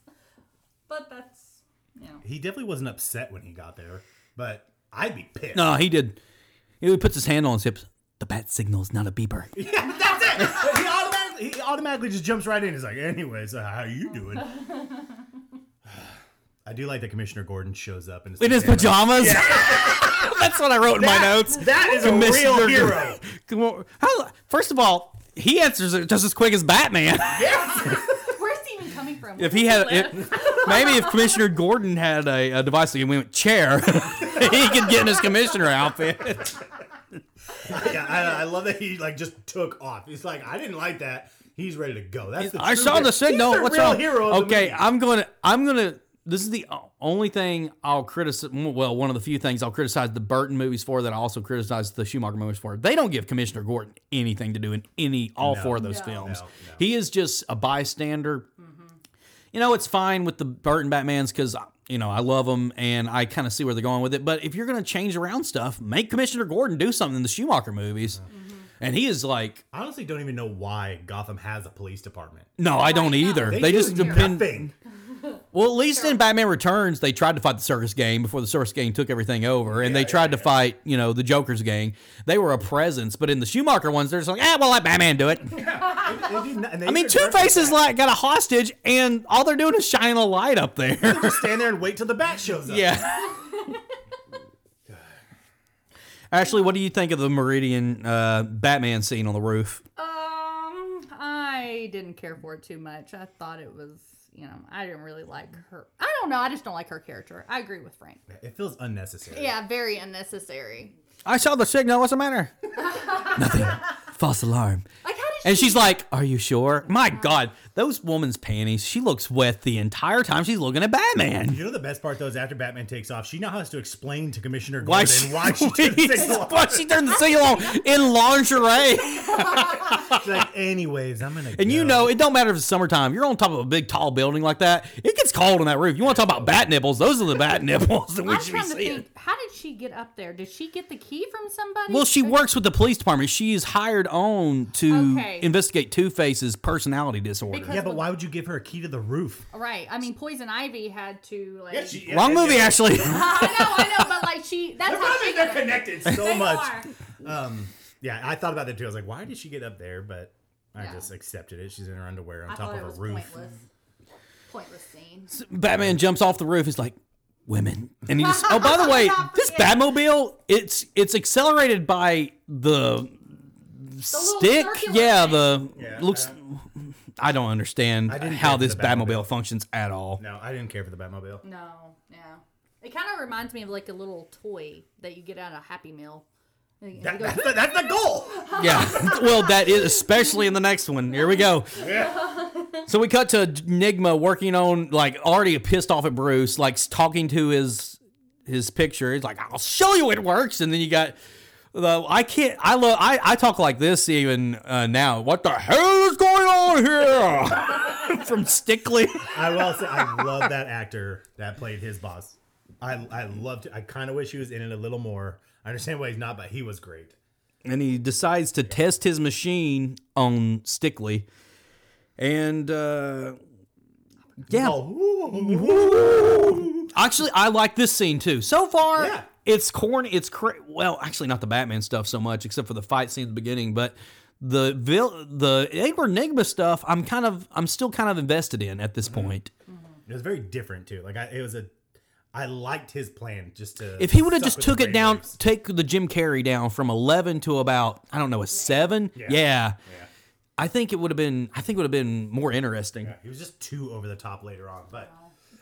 but that's you know. He definitely wasn't upset when he got there, but I'd be pissed. no, he did. He puts his hand on his hips. The bat signal is not a beeper. Yeah, that's it. he automatically he automatically just jumps right in. He's like, anyways, uh, how you doing? I do like that Commissioner Gordon shows up in his, In his pajamas. That's what I wrote in my notes. that is a Commissioner real hero. Come on. How, first of all, he answers it just as quick as Batman. Where's he even coming from? if he had, if, maybe if Commissioner Gordon had a, a device that went chair, he could get in his commissioner outfit. Yeah, I, I love that he like just took off. He's like, I didn't like that. He's ready to go. That's the I true saw hero. the signal. He's What's real wrong? hero okay. I'm gonna. I'm gonna. This is the only thing I'll criticize. Well, one of the few things I'll criticize the Burton movies for that I also criticize the Schumacher movies for. They don't give Commissioner Gordon anything to do in any all four of those No. films. No, no. He is just a bystander. Mm-hmm. You know, it's fine with the Burton Batmans because you know, I love them and I kind of see where they're going with it. But if you're going to change around stuff, make Commissioner Gordon do something in the Schumacher movies. Mm-hmm. And he is like, I honestly don't even know why Gotham has a police department. no, I don't Right, no. either. They, They just do depend. nothing. Well, at least in Batman Returns, they tried to fight the Circus Gang before the Circus Gang took everything over, and they tried to fight, you know, the Joker's gang. They were a presence, but in the Schumacher ones, they're just like, ah, well, let Batman do it. They do no- and they I mean, Two reference Face is like got a hostage, and all they're doing is shining a light up there. Just stand there and wait till the bat shows up. yeah. Ashley, what do you think of the Meridian uh, Batman scene on the roof? Um, I didn't care for it too much. I thought it was, you know, I didn't really like her. I don't know. I just don't like her character. I agree with Frank. It feels unnecessary. Yeah, very unnecessary. I saw the signal. What's the matter? Nothing. False alarm. Like, how did she? And she's like, "Are you sure?" My God, those woman's panties. She looks wet the entire time she's looking at Batman. You know the best part though is after Batman takes off, she now has to explain to Commissioner Gordon Why why she, she, turned the signal why she turned the signal on in lingerie? She's like, anyways, I'm gonna. And you know, it don't matter if it's summertime. You're on top of a big, tall building like that. It gets cold on that roof. You want to talk about bat nipples? Those are the bat nipples that we I'm should be trying to seeing. think. How did she get up there? Did she get the key from somebody? Well, she works with the police department. She is hired on to Okay. investigate Two Face's personality disorder. Because- Yeah, but why would you give her a key to the roof? Right. I mean, Poison Ivy had to like. Wrong movie, Ashley. I know, I know, but like she. That's They're how probably she. they're connected so They much. are. Um, yeah, I thought about that too. I was like, why did she get up there? But I Yeah. just accepted it. She's in her underwear on I top of it a roof. pointless. Pointless scene. Batman jumps off the roof. He's like, "Women," and he just. Oh, by the way, this forget. Batmobile it's it's accelerated by the stick. Yeah, thing. the Yeah, looks. I don't understand I didn't how this Batmobile. Batmobile. functions at all. No, I didn't care for the Batmobile. No, yeah. It kind of reminds me of like a little toy that you get out of Happy Meal. That- that's, the, that's the goal. Yeah. well, that is especially in the next one. Here we go. Yeah. So we cut to Enigma working on like already pissed off at Bruce, like talking to his his picture. He's like, "I'll show you it works." And then you got the I can't. I love. I I talk like this even uh, now. What the hell is going on here? From Stickley. I will say, I love that actor that played his boss. I I loved. I kind of wish he was in it a little more. I understand why he's not, but he was great. and he decides to test his machine on Stickley. And uh yeah, Oh, Actually, I like this scene too. So far, Yeah. It's corny. It's cra- well, actually, not the Batman stuff so much, except for the fight scene at the beginning. But the vil- the Edward Nygma stuff, I'm kind of, I'm still kind of invested in at this mm-hmm. point. Mm-hmm. it was very different too. Like I, it was a. I liked his plan just to. If he would have suck just with took the it down, brainwaves. take the Jim Carrey down from 11 to about, I don't know, a seven. Yeah, Yeah. I think it would have been, I think it would have been more interesting. He was just too over the top later on, but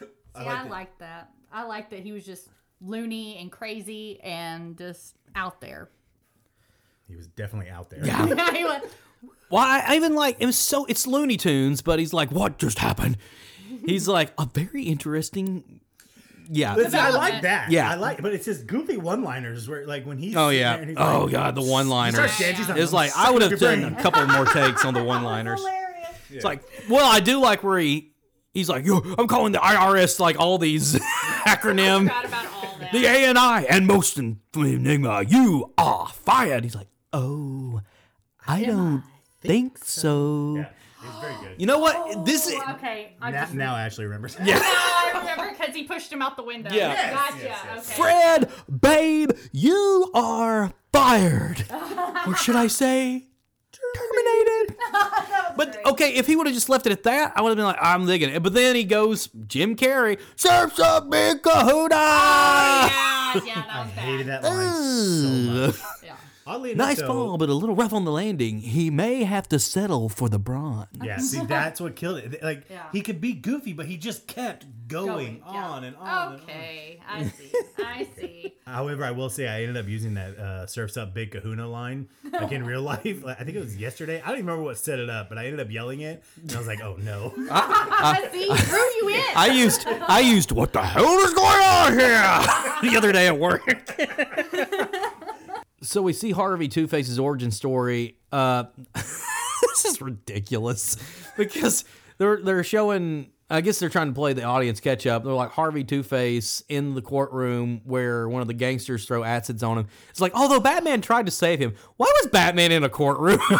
See, I, liked it. like that. I like that he was just loony and crazy and just out there. he was definitely out there. Yeah. He was- Well, I, I even like it was so it's Looney Tunes, but he's like, "What just happened?" He's like a very interesting. Yeah. Listen, I like that. Yeah. I like, but it's just goofy one-liners where, like, when he's Oh yeah. there and he's Oh like, god, the one-liners. starts dancing, It's like I would have done brain." a couple more takes on the one-liners. It's like, well, I do like where he he's like, Yo, I'm calling the IRS like all these acronym. Forgot about all that. The A and I and most in Enigma, you are fired. He's like, oh, I don't think so. Yeah, he's very good. You know what? Oh, this is Oh, okay. I Now, just now Ashley remembers. Now I remember because he pushed him out the window. Yeah. Yes, Gotcha. yes, yes. Okay. Fred, babe, you are fired. or should I say, terminated? but okay, if he would have just left it at that, I would have been like, I'm digging it. But then he goes, Jim Carrey, surf's up, big kahuna. Oh, yeah, yeah, that I was hated that line so much. Yeah. Oddly enough, Nice though, fall, but a little rough on the landing. He may have to settle for the bronze. Yeah, see, that's what killed it. Like, Yeah. he could be goofy, but he just kept going, Going, yeah. on and on. and on. Okay, I see. I see. However, I will say I ended up using that uh, "Surfs Up Big Kahuna" line like in real life. Like, I think it was yesterday. I don't even remember what set it up, but I ended up yelling it, and I was like, "Oh no!" see, drew you in. I used I used what the hell is going on here the other day at work. So we see Harvey Two Face's origin story. Uh, this is ridiculous because they're they're showing I guess they're trying to play the audience catch up. They're like Harvey Two Face in the courtroom where one of the gangsters throw acids on him. It's like, although Batman tried to save him, why was Batman in a courtroom?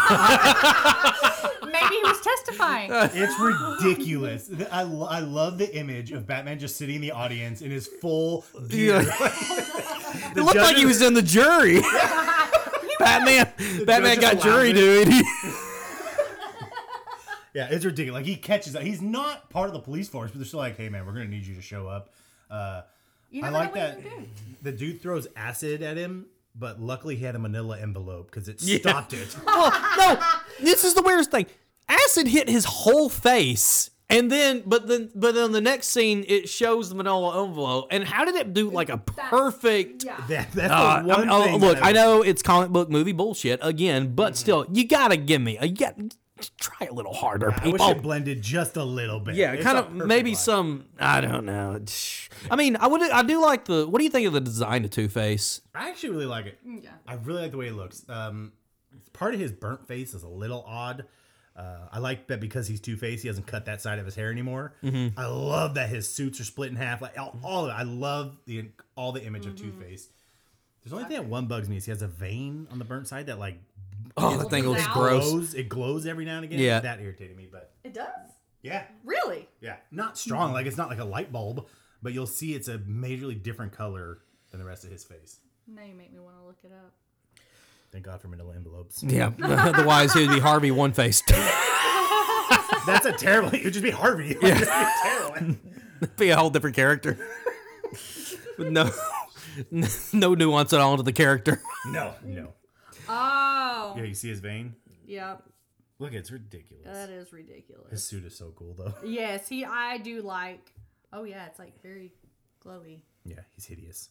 Maybe he was testifying. It's ridiculous. I, lo- I love the image of Batman just sitting in the audience in his full gear. it looked like he was in the jury. Batman, Batman got jury laughing. duty. Yeah, it's ridiculous. Like he catches that. He's not part of the police force, but they're still like, "Hey, man, we're gonna need you to show up." Uh, You I like that. you can do. The dude throws acid at him, but luckily he had a Manila envelope because it stopped it. well, no, this is the weirdest thing. Acid hit his whole face. And then, but then, but then the next scene, it shows the manila envelope. And how did it do like a perfect? Yeah. That, that's Uh, the one I mean, oh, thing. look, that I know it's comic book movie bullshit again, but Mm-hmm. still, you gotta give me a yeah. Try a little harder, I wish people. it blended just a little bit. Yeah, It's kind of maybe line. some. I don't know. I mean, I would. I do like the. What do you think of the design of Two Face? I actually really like it. Yeah. I really like the way it looks. Um, part of his burnt face is a little odd. Uh, I like that because he's Two Face, he doesn't cut that side of his hair anymore. Mm-hmm. I love that his suits are split in half. Like all, all of it. I love the all the image of Two Face. There's only thing that one bugs me is he has a vein on the burnt side that like Oh, that thing looks gross. glows. It glows every now and again. Yeah. that irritated me. But It does. yeah, Really? yeah, not strong. Like it's not like a light bulb, but you'll see it's a majorly different color than the rest of his face. Now you make me want to look it up. Thank God for Manila envelopes. Yeah, otherwise he'd be Harvey One Faced. That's a terrible. It would just be Harvey. Yeah. terrible. be a whole different character. With no, no nuance at all to the character. No, no. Oh. Yeah, you see his vein? Yep. Look, it's ridiculous. That is ridiculous. His suit is so cool, though. Yes, he. I do like. Oh yeah, it's like very glowy. Yeah, he's hideous.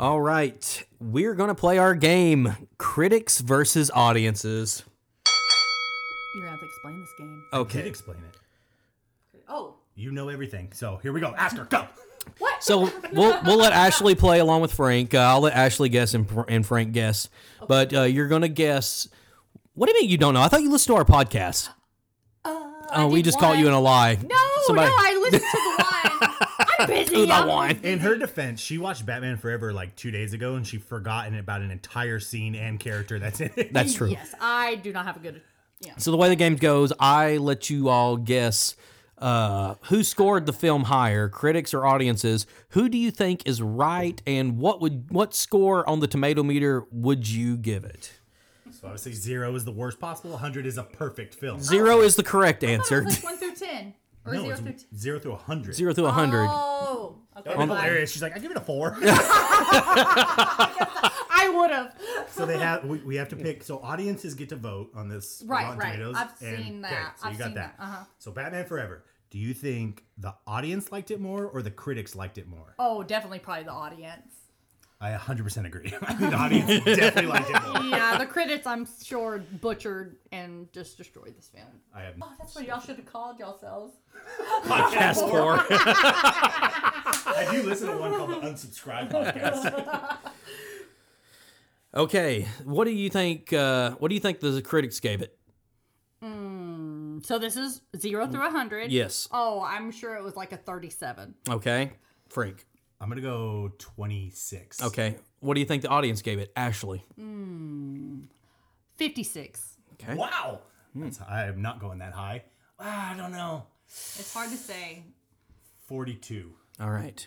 All right, we're gonna play our game: critics versus audiences. You're gonna have to explain this game. Did Okay, explain it. Oh. You know everything. So here we go. Ask her. Go. What? So we'll we'll let Ashley play along with Frank. Uh, I'll let Ashley guess and, and Frank guess, but uh, you're gonna guess. What do you mean you don't know? I thought you listened to our podcast. oh, we just caught you in a lie. No, Somebody- no, I listened to the one. I'm busy. To I'm- one. In her defense, she watched Batman Forever like two days ago, and she forgotten about an entire scene and character that's in it. That's true. Yes, I do not have a good. Yeah. So the way the game goes, I let you all guess uh, who scored the film higher, critics or audiences. Who do you think is right, and what would what score on the tomato meter would you give it? So obviously, zero is the worst possible. 100 is a perfect film. Zero is the correct answer. Like one through ten or No, zero it's through. Ten. zero through 100. Zero through a hundred. Oh. Okay. That'd be hilarious. She's like, I give it a four. I would have. so they have we, we have to pick. So audiences get to vote on this. Right, Rotten right. Tomatoes, I've and- seen okay, that. so you I've got seen that. that, uh-huh. So Batman Forever. Do you think the audience liked it more or the critics liked it more? Oh, definitely probably the audience. I 100% agree. I think the audience definitely liked it more. Yeah, the critics, I'm sure, butchered and just destroyed this film. I have Oh, that's what y'all should have called yourselves. Podcast four. I do listen to one called the Unsubscribe podcast. okay, what do you think? Uh, what do you think the critics gave it? So this is zero through a hundred. Yes. Oh, I'm sure it was like a 37. Okay, Frank. I'm gonna go 26. Okay, what do you think the audience gave it? Ashley. 56. Okay. Wow. That's, I am not going that high. Ah, I don't know. It's hard to say. 42. All right.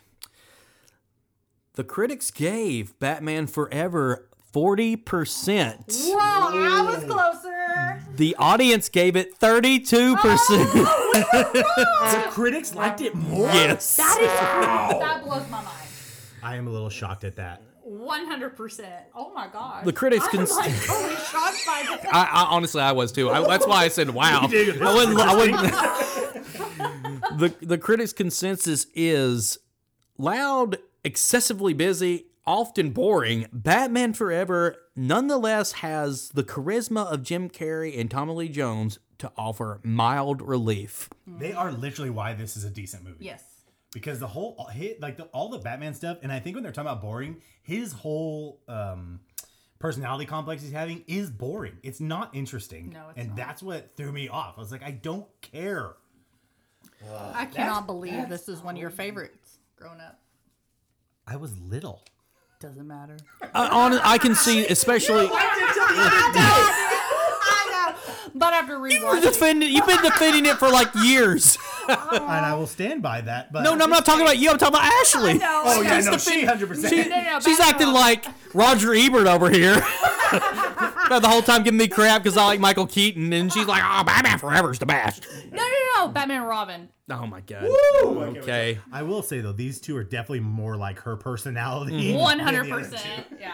The critics gave Batman Forever 40%. Whoa, I was closer. The audience gave it 32%. The critics liked it more. yes. That is that blows my mind. I am a little shocked at that. 100%. Oh my god. The critics I'm can- like totally shocked by this. I, I honestly I was too. I, that's why I said wow. I wouldn't I wouldn't The the critics consensus is loud, excessively busy, often boring. Batman Forever nonetheless has the charisma of Jim Carrey and Tommy Lee Jones to offer mild relief. They are literally why this is a decent movie. Yes. because the whole hit like the, all the Batman stuff, and I think when they're talking about boring, his whole um, personality complex he's having is boring. It's not interesting. No, it's and not. that's what threw me off. I was like, I don't care. I cannot believe this is one of your favorites growing up. I was little. Doesn't matter. I, on, I can see, especially. I know. But after You're rewatching, defending, you've been defending it for like years. and I will stand by that. But No, no, I'm not talking about you. I'm talking about Ashley. know. Oh yeah, She's no, the she hundred percent. No, no, She's acting up. like Roger Ebert over here. The whole time giving me crap because I like Michael Keaton, and she's like, "Oh, Batman Forever's the best." No, no, no. Batman and Robin. Oh my god. Okay. I will say though, these two are definitely more like her personality. One hundred percent. Yeah.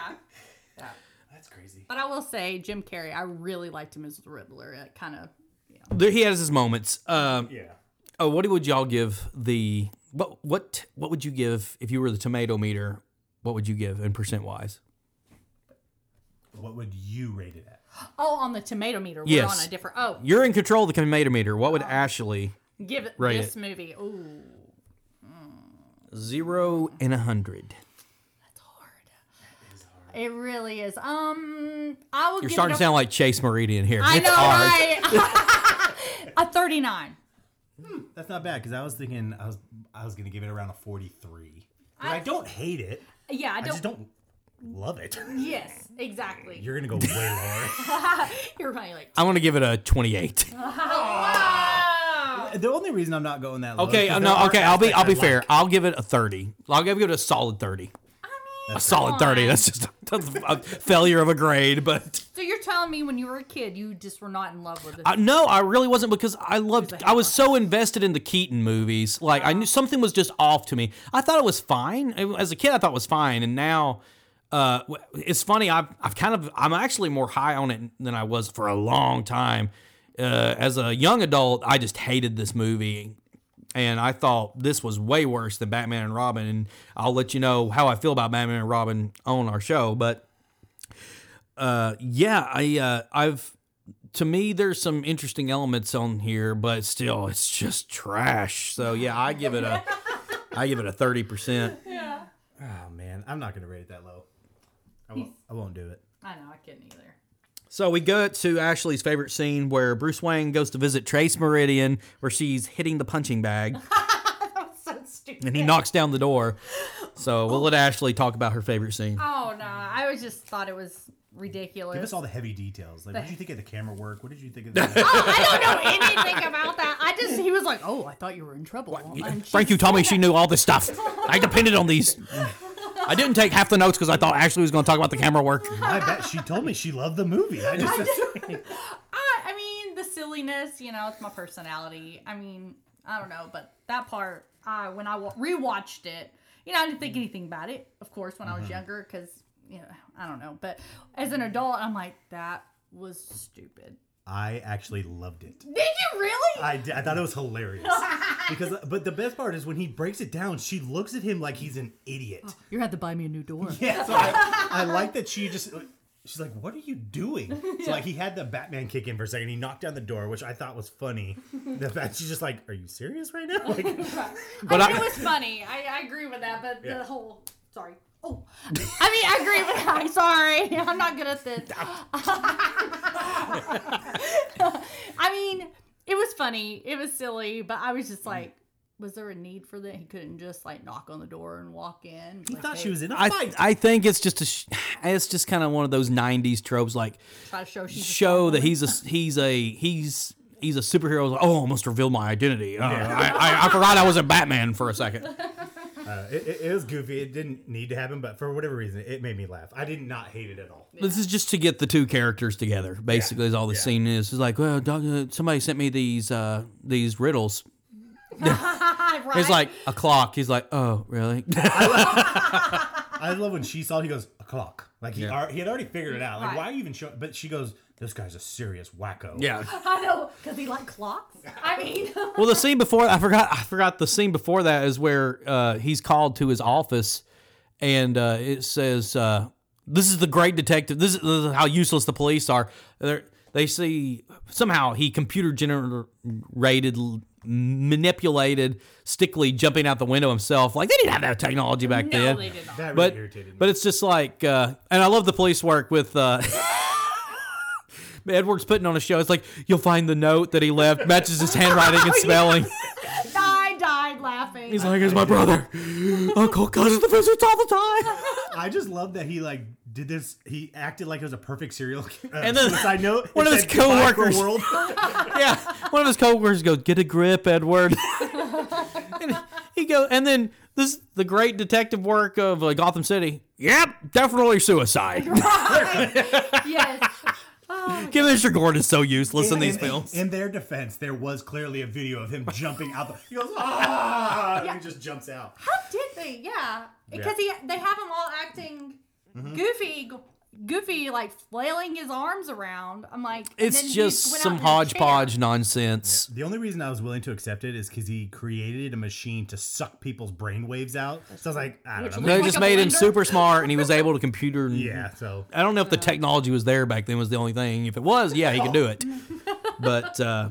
That's crazy. But I will say, Jim Carrey, I really liked him as the Riddler. It kind of, yeah There, he has his moments. Um, Yeah. oh, what would y'all give the what what what would you give if you were the tomato meter? What would you give in percent wise? What would you rate it at? oh, on the tomato meter, we're Yes. on a different. Oh, You're in control of the tomato meter. What would Ashley give it Rate this it. movie. Ooh, zero and a hundred? that's hard. It really is. Um, I will. You're give starting it to a, sound like Chase Meridian here. I it's know, hard. right? a thirty-nine. That's not bad because I was thinking I was I was gonna give it around a forty-three. I, I don't hate it. Yeah, I I don't. just don't love it. Yes, exactly. You're gonna go way lower. You're probably like, I'm gonna give it a 28. the only reason I'm not going that low. Okay, is 'cause uh, no, okay. I'll be I'll be I fair. like. I'll give it a 30. I'll give it a solid 30. A solid 30. That's just a, a failure of a grade, but So you're telling me when you were a kid, you just were not in love with this? I, no, I really wasn't because I loved. I was so invested in the Keaton movies. Like I knew something was just off to me. I thought it was fine It- as a kid. I thought it was fine, and now. Uh, it's funny. I've, I've kind of, I'm actually more high on it than I was for a long time. Uh, as a young adult, I just hated this movie, and I thought this was way worse than Batman and Robin. And I'll let you know how I feel about Batman and Robin on our show. But uh, yeah, I, uh, I've, to me, there's some interesting elements on here, but still, it's just trash. So yeah, I give it a, I give it a thirty percent. Yeah. Oh man, I'm not gonna rate it that low. I won't. I won't do it. I know I couldn't either. So we go to Ashley's favorite scene where Bruce Wayne goes to visit Chase Meridian, where she's hitting the punching bag, So stupid. and he knocks down the door. So we'll let Ashley talk about her favorite scene. Oh no, I was just thought it was ridiculous. Give us all the heavy details. Like, what did you think of the camera work? What did you think of the? oh, I don't know anything about that. I just he was like, "Oh, I thought you were in trouble." And she- Frank, you told me she knew all this stuff. I depended on these. I didn't take half the notes because I thought Ashley was going to talk about the camera work. I bet she told me she loved the movie. I just. I, I mean, the silliness, you know, it's my personality. I mean, I don't know, but that part, I when I wa- rewatched it, you know, I didn't think mm-hmm. anything about it, of course, when I was mm-hmm. younger, because you know, I don't know. But as an adult, I'm like, that was stupid. I actually loved it. Did you really? I, did- I thought it was hilarious because, but the best part is when he breaks it down, she looks at him like he's an idiot. Oh, You're gonna buy me a new door. Yeah, so I, I like that she just. She's like, "What are you doing?" So like, he had the Batman kick in for a second. He knocked down the door, which I thought was funny. The fact she's just like, "Are you serious right now?" Like, But I I- it was funny. I, I agree with that, but Yeah. the whole sorry. Oh, I mean, I agree with that. I'm sorry. I'm not good at this. I mean, it was funny. It was silly, but I was just like, was there a need for that? He couldn't just like knock on the door and walk in. he Like, thought hey, she was in a I fight. I think it's just a sh- it's just kind of one of those '90s tropes, like try to show she's show that he's a he's a he's he's a superhero. Like, oh, I must reveal my identity. Uh, I, I I forgot I was a Batman for a second. Uh, it, it, it was goofy. It didn't need to happen, but for whatever reason, it made me laugh. I did not hate it at all. This is just to get the two characters together. Basically, is all the yeah. scene is. It's like, well, dog, uh, somebody sent me these uh, these riddles. right? It's like a clock. He's like, oh, really? I love when she saw it, he goes, a clock. Like he, Yeah. ar- he had already figured it out. Like, Right. why you even show But she goes, this guy's a serious wacko. yeah. I know because he liked clocks. I mean, Well, the scene before I forgot. I forgot the scene before that is where uh, he's called to his office, and uh, it says, uh, "This is the great detective. This is, this is how useless the police are." They're, they see somehow he computer generated manipulated, Stickley jumping out the window himself. Like they didn't have that technology back No, then. they did not. That really But irritated me. but it's just like, uh, and I love the police work with. Edward's putting on a show. It's like you'll find the note that he left matches his handwriting and spelling. I died laughing. He's like, "It's my brother. Uncle comes to visit all the time." I just love that he like did this. He acted like it was a perfect serial uh, And then suicide note. one of his said, "Goodbye for a coworkers- world." yeah, one of his coworkers goes, "Get a grip, Edward." and he go, and then this the great detective work of uh, Gotham City. Yep, definitely suicide. yes. Commissioner Gordon is so useless in, these in, films. In their defense, there was clearly a video of him jumping out. The, he goes ah, and he just jumps out. How did they? Yeah, because he they have them all acting Mm-hmm. goofy, goofy, like flailing his arms around. I'm like, and then it's he just some in his chair. hodgepodge nonsense. The only reason I was willing to accept it is because he created a machine to suck people's brain waves out. So I was like, I don't know. They Like just a made him super smart, and he was able to computer. and- Yeah, so I don't know if the technology was there back then. Was the only thing. If it was, yeah, he could do it. But uh,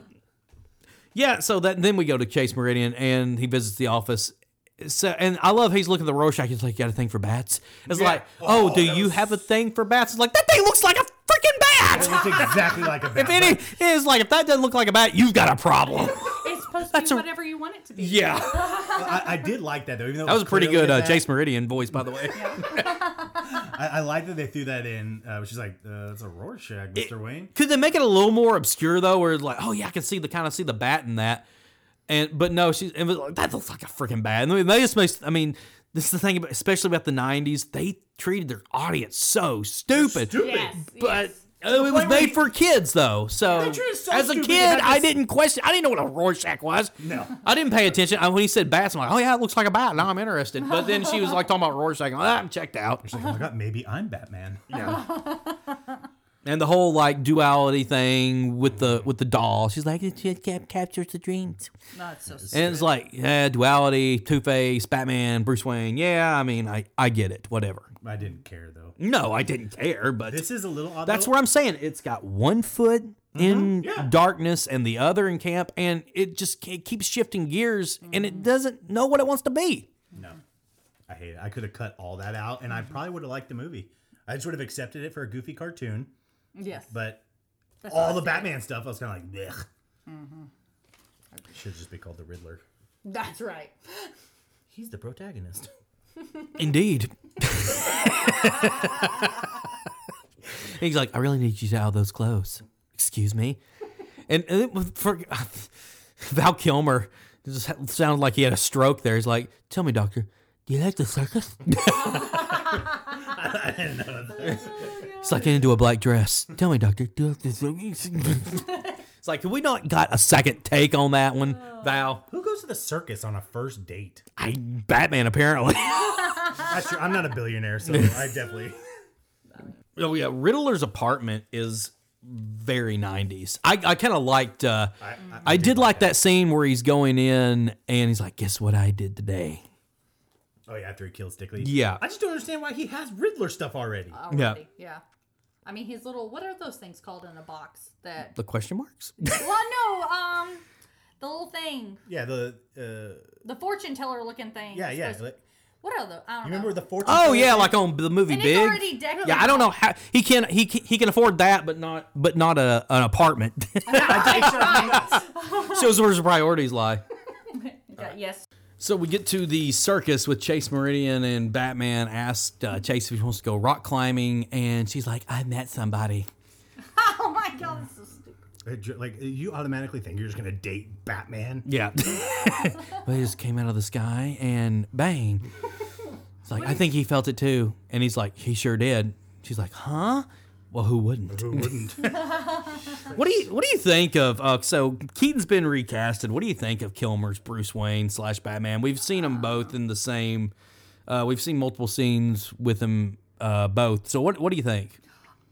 yeah, so that then we go to Chase Meridian, and he visits the office. So, and I love he's looking at the Rorschach. He's like, "You got a thing for bats?" It's like, "Oh, Oh, do you was- have a thing for bats?" It's like that thing looks like a freaking bat. it looks exactly like a bat. If any is like, if that doesn't look like a bat, you've got a problem. It's supposed to That's be a- whatever you want it to be. yeah, I, I did like that though. Even though that was a pretty good uh, bat. Chase Meridian voice, by the way. I, I like that they threw that in. Uh, she's like, uh, "That's a Rorschach, Mister Wayne." Could they make it a little more obscure though, where it's like, oh yeah, I can see the kind of see the bat in that, and but no, she's it was like, that looks like a freaking bat. And they just makes, I mean, this is the thing about, especially about the '90s, they treated their audience so stupid. Stupid. Yes. But yes. uh, it was made for kids though, so so as a kid, they I this- didn't question. I didn't know what a Rorschach was. No. I didn't pay attention. I, when he said bats, I'm like, oh yeah, it looks like a bat. Now I'm interested. But then she was like talking about Rorschach. I'm, like, ah, I'm checked out. She's like, "Oh my god, maybe I'm Batman." Yeah. and the whole like duality thing with the with the doll. She's like, it just cap- captures the dreams, No, it's so and it's like, yeah, duality, Two Face, Batman, Bruce Wayne. Yeah, I mean, I I get it, whatever. I didn't care though. No, I didn't care, but This is a little odd. that's where I'm saying it's got one foot mm-hmm. in Yeah. darkness and the other in camp, and it just it keeps shifting gears, and it mm-hmm. doesn't know what it wants to be. No, I hate it. I could have cut all that out, and I mm-hmm. probably would have liked the movie. I just would have accepted it for a goofy cartoon, yes. but That's all the said. Batman stuff, I was kind of like, Blech. Mm-hmm. Should just be called the Riddler. That's right. He's the protagonist. Indeed. He's like, I really need you to out those clothes. Excuse me. And, and it was for Val Kilmer it just sounded like he had a stroke there. He's like, Tell me, doctor, do you like the circus? I didn't know that. It's like into a black dress. Tell me, doctor, do you like the circus? it's like, have we not got a second take on that one, Val? Who goes to the circus on a first date? I Batman apparently. That's true. I'm not a billionaire, so I definitely. Oh yeah, Riddler's apartment is very 90s. I, I kind of liked. Uh, I, I did like that scene where he's going in and he's like, "Guess what I did today?" Oh yeah, after he kills Stickley. Yeah. I just don't understand why he has Riddler stuff already. Already. Yeah. I mean, his little, what are those things called in a box that, The question marks. well, no, um, the little thing, Yeah, the uh, the fortune teller looking thing. yeah, yeah. supposed- like- What are the, I don't you know. remember the fortune? oh yeah, thing? like on the movie And Big. it's already decorated. yeah, I don't know how he can he can, he can afford that, but not but not a an apartment. Shows where his priorities lie. Yes. So we get to the circus with Chase Meridian and Batman asked uh, Chase if he wants to go rock climbing, and she's like, "I met somebody." Oh my god, this is stupid. Like you automatically think you're just gonna date Batman. Yeah. but he just came out of the sky and bang. It's like, I think he felt it too. And he's like, he sure did. She's like, huh? Well, who wouldn't? Who wouldn't? What do you What do you think of? Uh, so Keaton's been recasted. What do you think of Kilmer's Bruce Wayne slash Batman? We've seen them both in the same. Uh, we've seen multiple scenes with them uh, both. So what What do you think?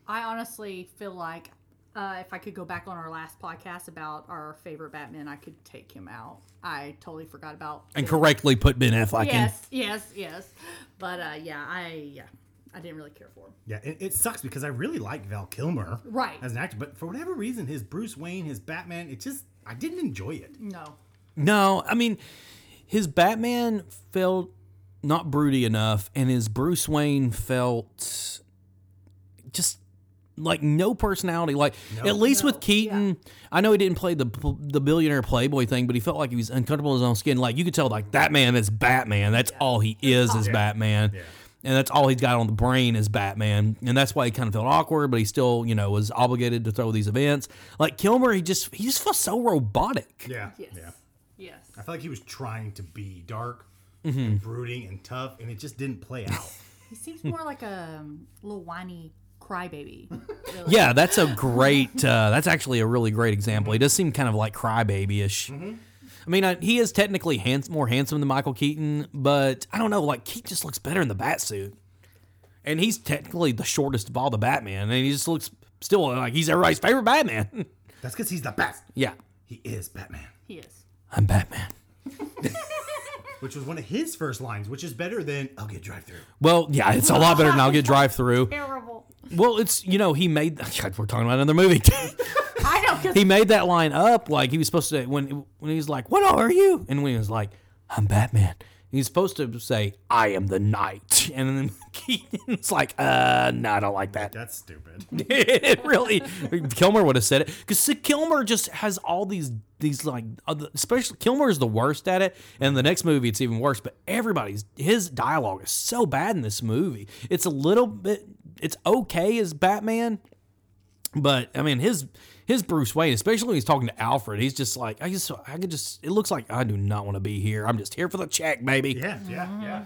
I honestly feel like uh, if I could go back on our last podcast about our favorite Batman, I could take him out. I totally forgot about. And correctly put Ben Affleck in. Yes, yes, yes. But uh, yeah, I yeah, I didn't really care for yeah, it, it sucks because I really like Val Kilmer Right. as an actor, but for whatever reason, his Bruce Wayne, his Batman, it just I didn't enjoy it. No. No, I mean, his Batman felt not broody enough, and his Bruce Wayne felt just like no personality. Like at least with Keaton, I know he didn't play the the billionaire playboy thing, but he felt like he was uncomfortable in his own skin. Like you could tell, like that man is Batman. That's all he is, is Batman. And that's all he's got on the brain is Batman, and that's why he kind of felt awkward. But he still, you know, was obligated to throw these events. Like Kilmer, he just he just felt so robotic. Yeah. Yes. Yeah. Yes. I feel like he was trying to be dark Mm-hmm. and brooding and tough, and it just didn't play out. He seems more like a um, little whiny crybaby. Really. Yeah, that's a great. Uh, that's actually a really great example. He does seem kind of like crybaby-ish. I mean, uh, he is technically hands- more handsome than Michael Keaton, but I don't know. Like Keaton just looks better in the bat suit, and he's technically the shortest of all the Batman, and he just looks still like he's everybody's favorite Batman. That's because he's the best. yeah, He is Batman, He is. I'm Batman. which was one of his first lines, which is better than "I'll get drive through." Well, yeah, it's a lot better than I'll get drive through. Terrible. Well, it's you know he made. God, we're talking about another movie. I know because he made that line up like he was supposed to when when he was like, "What are you?" and when he was like, "I'm Batman." He's supposed to say, "I am the Knight," and then Keaton's like, "Uh, no, I don't like that." That's stupid. it really, Kilmer would have said it because Kilmer just has all these these like, other- especially Kilmer is the worst at it, and the next movie it's even worse. But everybody's his dialogue is so bad in this movie. It's a little bit, it's okay as Batman, but I mean his his Bruce Wayne, especially when he's talking to Alfred, he's just like I just I could just it looks like I do not want to be here. I'm just here for the check, baby. Yeah, yeah, yeah.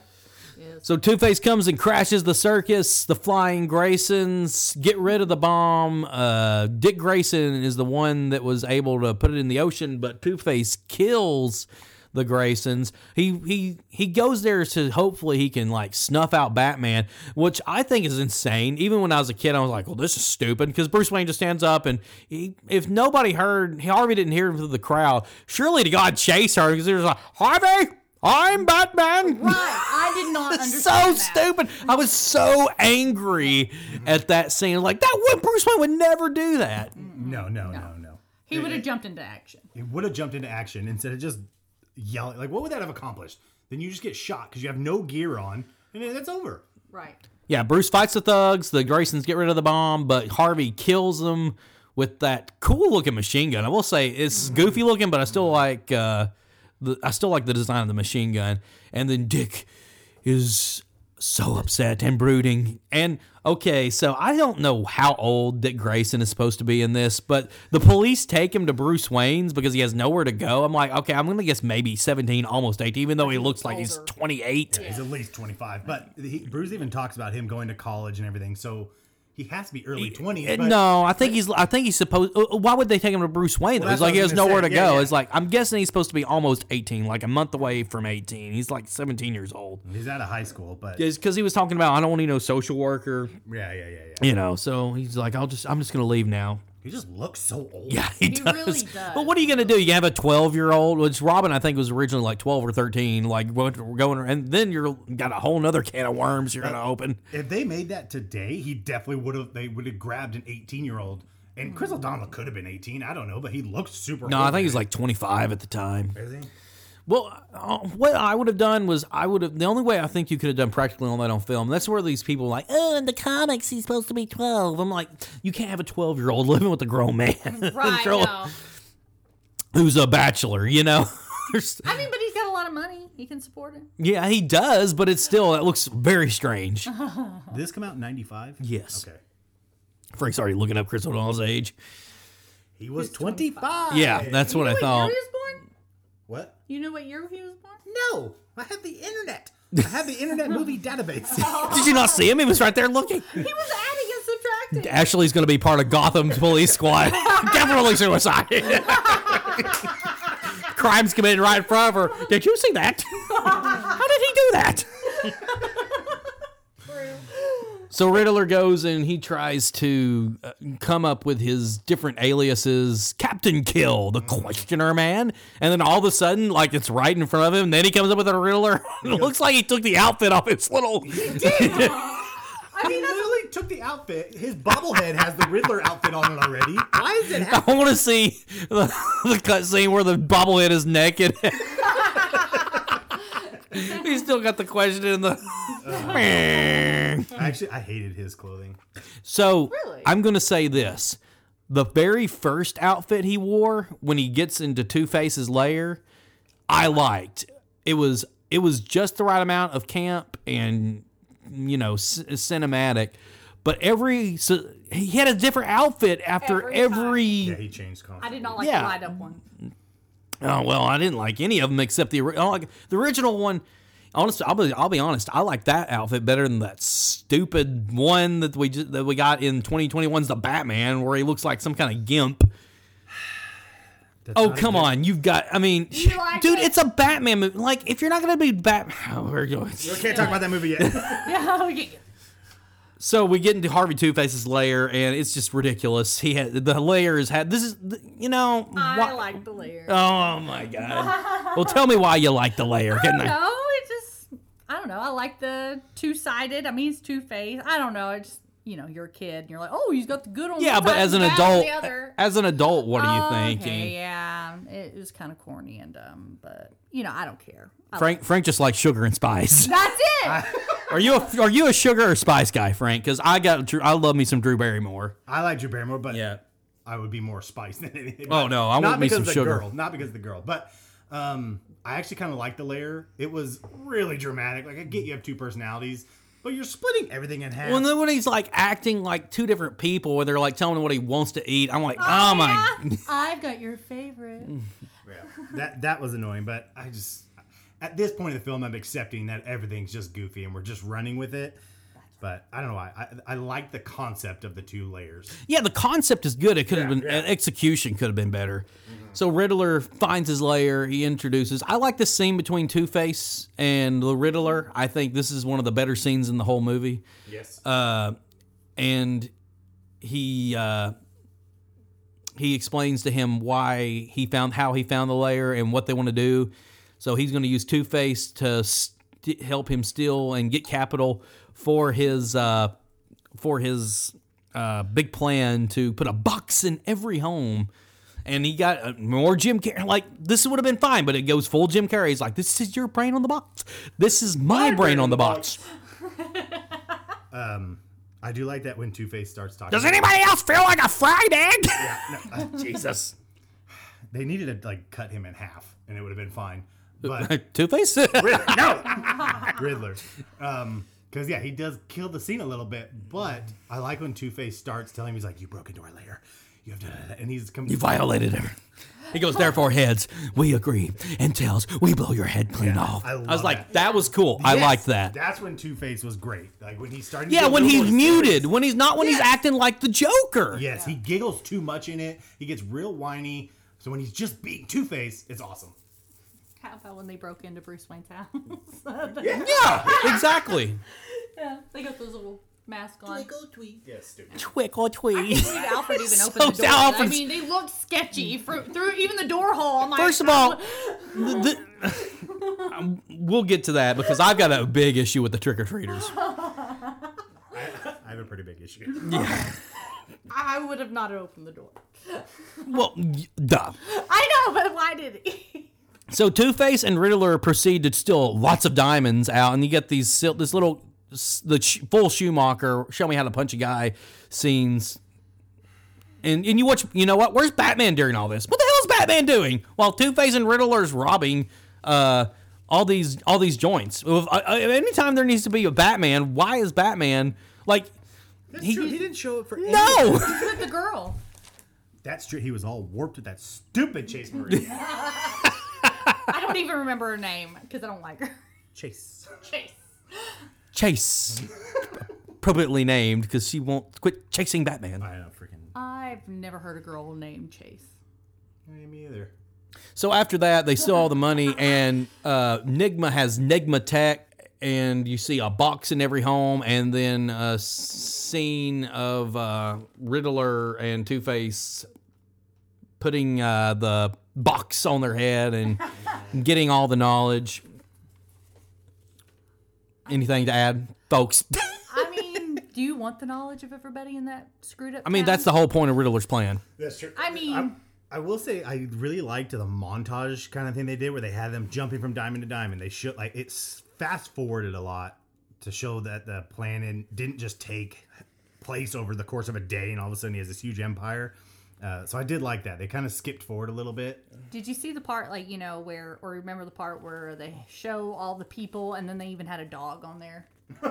So Two Face comes and crashes the circus. The Flying Graysons get rid of the bomb. Uh, Dick Grayson is the one that was able to put it in the ocean, but Two Face kills the Graysons. He he he goes there to hopefully he can like snuff out Batman, which I think is insane. Even when I was a kid, I was like, "Well, this is stupid," because Bruce Wayne just stands up and he, if nobody heard, Harvey didn't hear him through the crowd. Surely to God, chase her because there's like Harvey. I'm Batman. right, I did not understand. so that. stupid. I was so angry at that scene. Like that would Bruce Wayne would never do that. No, no, no, no. He would have jumped into action. He would have jumped into action instead of just yelling. Like, what would that have accomplished? Then you just get shot because you have no gear on, and then that's over. Right. Yeah, Bruce fights the thugs. The Graysons get rid of the bomb, but Harvey kills them with that cool looking machine gun. I will say it's goofy looking, but I still like uh, the I still like the design of the machine gun. And then Dick is so upset and brooding. And okay, so I don't know how old Dick Grayson is supposed to be in this, but the police take him to Bruce Wayne's because he has nowhere to go. I'm like, okay, I'm gonna guess maybe 17, almost 18, even though he looks like he's 28. He's at least 25. But he, Bruce even talks about him going to college and everything. So he has to be early 20s. Uh, no, I think he's. I think he's supposed. uh, Why would they take him to Bruce Wayne? Though? Well, it's like he has nowhere say. to Yeah, go. yeah. It's like I'm guessing he's supposed to be almost 18, like a month away from 18. He's like 17 years old. He's out of high school, but Because he was talking about I don't want to know social worker, yeah, yeah, yeah, yeah. you know. So he's like, I'll just I'm just gonna leave now. He just looks so old. Yeah, he, He does. really does. But what are you gonna do? You have a 12 year old, which Robin I think was originally like 12 or 13. Like going, going and then you're got a whole nother can of worms you're gonna open. If they made that today, he definitely would have. They would have grabbed an 18 year old. And Chris O'Donnell could have been 18. I don't know, but he looked super. No, old I think he's man. like 25 at the time. Is he? Well, uh, what I would have done was I would have the only way I think you could have done practically all that on film. That's where these people are like, oh, in the comics he's supposed to be twelve. I'm like, you can't have a twelve year old living with a grown man Right. Throw- no. who's a bachelor. You know, There's- I mean, but he's got a lot of money. He can support it. yeah, he does, but it's still it looks very strange. Did this come out in 95? Yes, Okay. Frank's already looking up Chris O'Donnell's age. He was 25. Yeah, that's what I What thought. year he was born? What? You know what year he was born? No, I have the internet. I have the internet movie database. Oh. Did you not see him? He was right there looking. He was adding and subtracting. Ashley's going to be part of Gotham's police squad. Definitely suicide. Crimes committed right in front of her. Did you see that? How did he do that? So Riddler goes and he tries to uh, come up with his different aliases. Captain Kill, the Questioner Man, and then all of a sudden, like it's right in front of him. And then he comes up with a Riddler. it looks like he took the outfit off his little. I mean, he that's, literally took the outfit. His bobblehead has the Riddler outfit on it already. Why is it? I want to see the, the cut scene where the bobblehead is naked. He's still got the question in the. Actually, I hated his clothing. So Really? I'm going to say this: the very first outfit he wore when he gets into Two Face's lair, I liked. It was it was just the right amount of camp and you know c- cinematic, but every so he had a different outfit after Every every. Yeah, he changed. I Constantly. did not like Yeah. the light up one. Oh well, I didn't like any of them except the ori- I like the original one. Honestly, I'll be I'll be honest. I like that outfit better than that stupid one that we just, that we got in 2021's the Batman, where he looks like some kind of gimp. That's Oh come on, you've got. I mean, like dude, it? it's a Batman movie. Like, if you're not gonna be Batman, oh, we're going. We can't talk about that movie yet. Yeah, yeah. So we get into Harvey Two Face's lair, and it's just ridiculous. He had the lair is had. This is you know. I why- like the layer. Oh my god. well, tell me why you like the lair. Can I- No, it just I don't know. I like the two sided. I mean, it's two faced. I don't know. It's just you know, you're a kid and you're like, oh, he's got the good on Yeah, but as an and the bad on adult, as an adult, what are you Okay, thinking? yeah, it was kind of corny and dumb, but you know, I don't care. I Frank Frank just likes sugar and spice. That's it. Are you a, are you a sugar or spice guy, Frank? Because I got I love me some Drew Barrymore. I like Drew Barrymore, but Yeah. I would be more spice than anything. Oh, no, I not want me because some of the sugar. Girl, not because of the girl, but um, I actually kind of like the layer. It was really dramatic. Like I get you have two personalities, but you're splitting everything in half. Well, then when he's like acting like two different people, where they're like telling him what he wants to eat, I'm like, oh, oh my. Yeah, I've got your favorite. Yeah, that that was annoying, but I just at this point in the film, I'm accepting that everything's just goofy and we're just running with it. But I don't know why. I, I like the concept of the two layers. Yeah, the concept is good. It could have been yeah. execution could have been better. So Riddler finds his layer. He introduces. I like the scene between Two Face and the Riddler. I think this is one of the better scenes in the whole movie. Yes. Uh, and he uh, he explains to him why he found how he found the layer and what they want to do. So he's going to use Two Face to st- help him steal and get capital for his uh, for his uh, big plan to put a box in every home. And he got uh, more Jim Carrey. Like this would have been fine, but it goes full Jim Carrey. He's like, "This is your brain on the box. This is my, brain on the box." Um, I do like that when Two Face starts talking. Does anybody else feel like a fried egg? Jesus. They needed to like cut him in half, and it would have been fine. But Two Face. Riddler, no, Riddler. Um, because yeah, he does kill the scene a little bit. But I like when Two Face starts telling him he's like, "You broke into our lair. You have to," and he's you violated her. He goes, therefore, heads, we agree, and tails, we blow your head clean off. I I, was like, that. that was cool. I Yes, liked that. That's when Two Face was great. Like when he started. to Yeah, get when he's more muted, serious. when he's not when he's acting like the Joker. Yes, he giggles too much in it. He gets real whiny. So when he's just being Two Face, it's awesome. How about when they broke into Bruce Wayne's house? Yeah, exactly. yeah, they got those little masks on. Yeah, stupid. Twinkle tweet. Did Alfred even So open the door? I mean, they looked sketchy through, through even the door hole. I'm like, First of all, the, the- um, we'll get to that because I've got a big issue with the trick or treaters. I have a pretty big issue. Yeah. I would have not opened the door. Well, y- duh. I know, but why did he? So Two Face and Riddler proceed to steal lots of diamonds out, and you get these this little the full Schumacher show me how to punch a guy scenes. And and you watch, you know what? Where's Batman during all this? What the hell is Batman doing while Two Face and Riddler's robbing uh, all these all these joints? If, uh, uh, anytime there needs to be a Batman, why is Batman like? That's He- true. He didn't show up for No, He's With the girl. That's true. He was all warped with that stupid Chase Marie. I don't even remember her name because I don't like her. Chase. Chase. Chase, appropriately named because she won't quit chasing Batman. I know, freaking. I've never heard a girl named Chase. Me either. So after that, they steal all the money, and uh, Nygma has Nygma Tech, and you see a box in every home, and then a scene of uh, Riddler and Two Face putting uh, the box on their head and getting all the knowledge. Anything to add, folks? I mean, do Do you want the knowledge of everybody in that screwed up? I mean, that's the whole point of Riddler's plan. That's true. I mean- I, I will say I really liked the montage kind of thing they did where they had them jumping from diamond to diamond. They should like it's fast forwarded a lot to show that the plan didn't just take place over the course of a day and all of a sudden he has this huge empire. Uh, so I did like that. They kind of skipped forward a little bit. Did you see the part like you know where, or remember the part where they show all the people and then they even had a dog on there?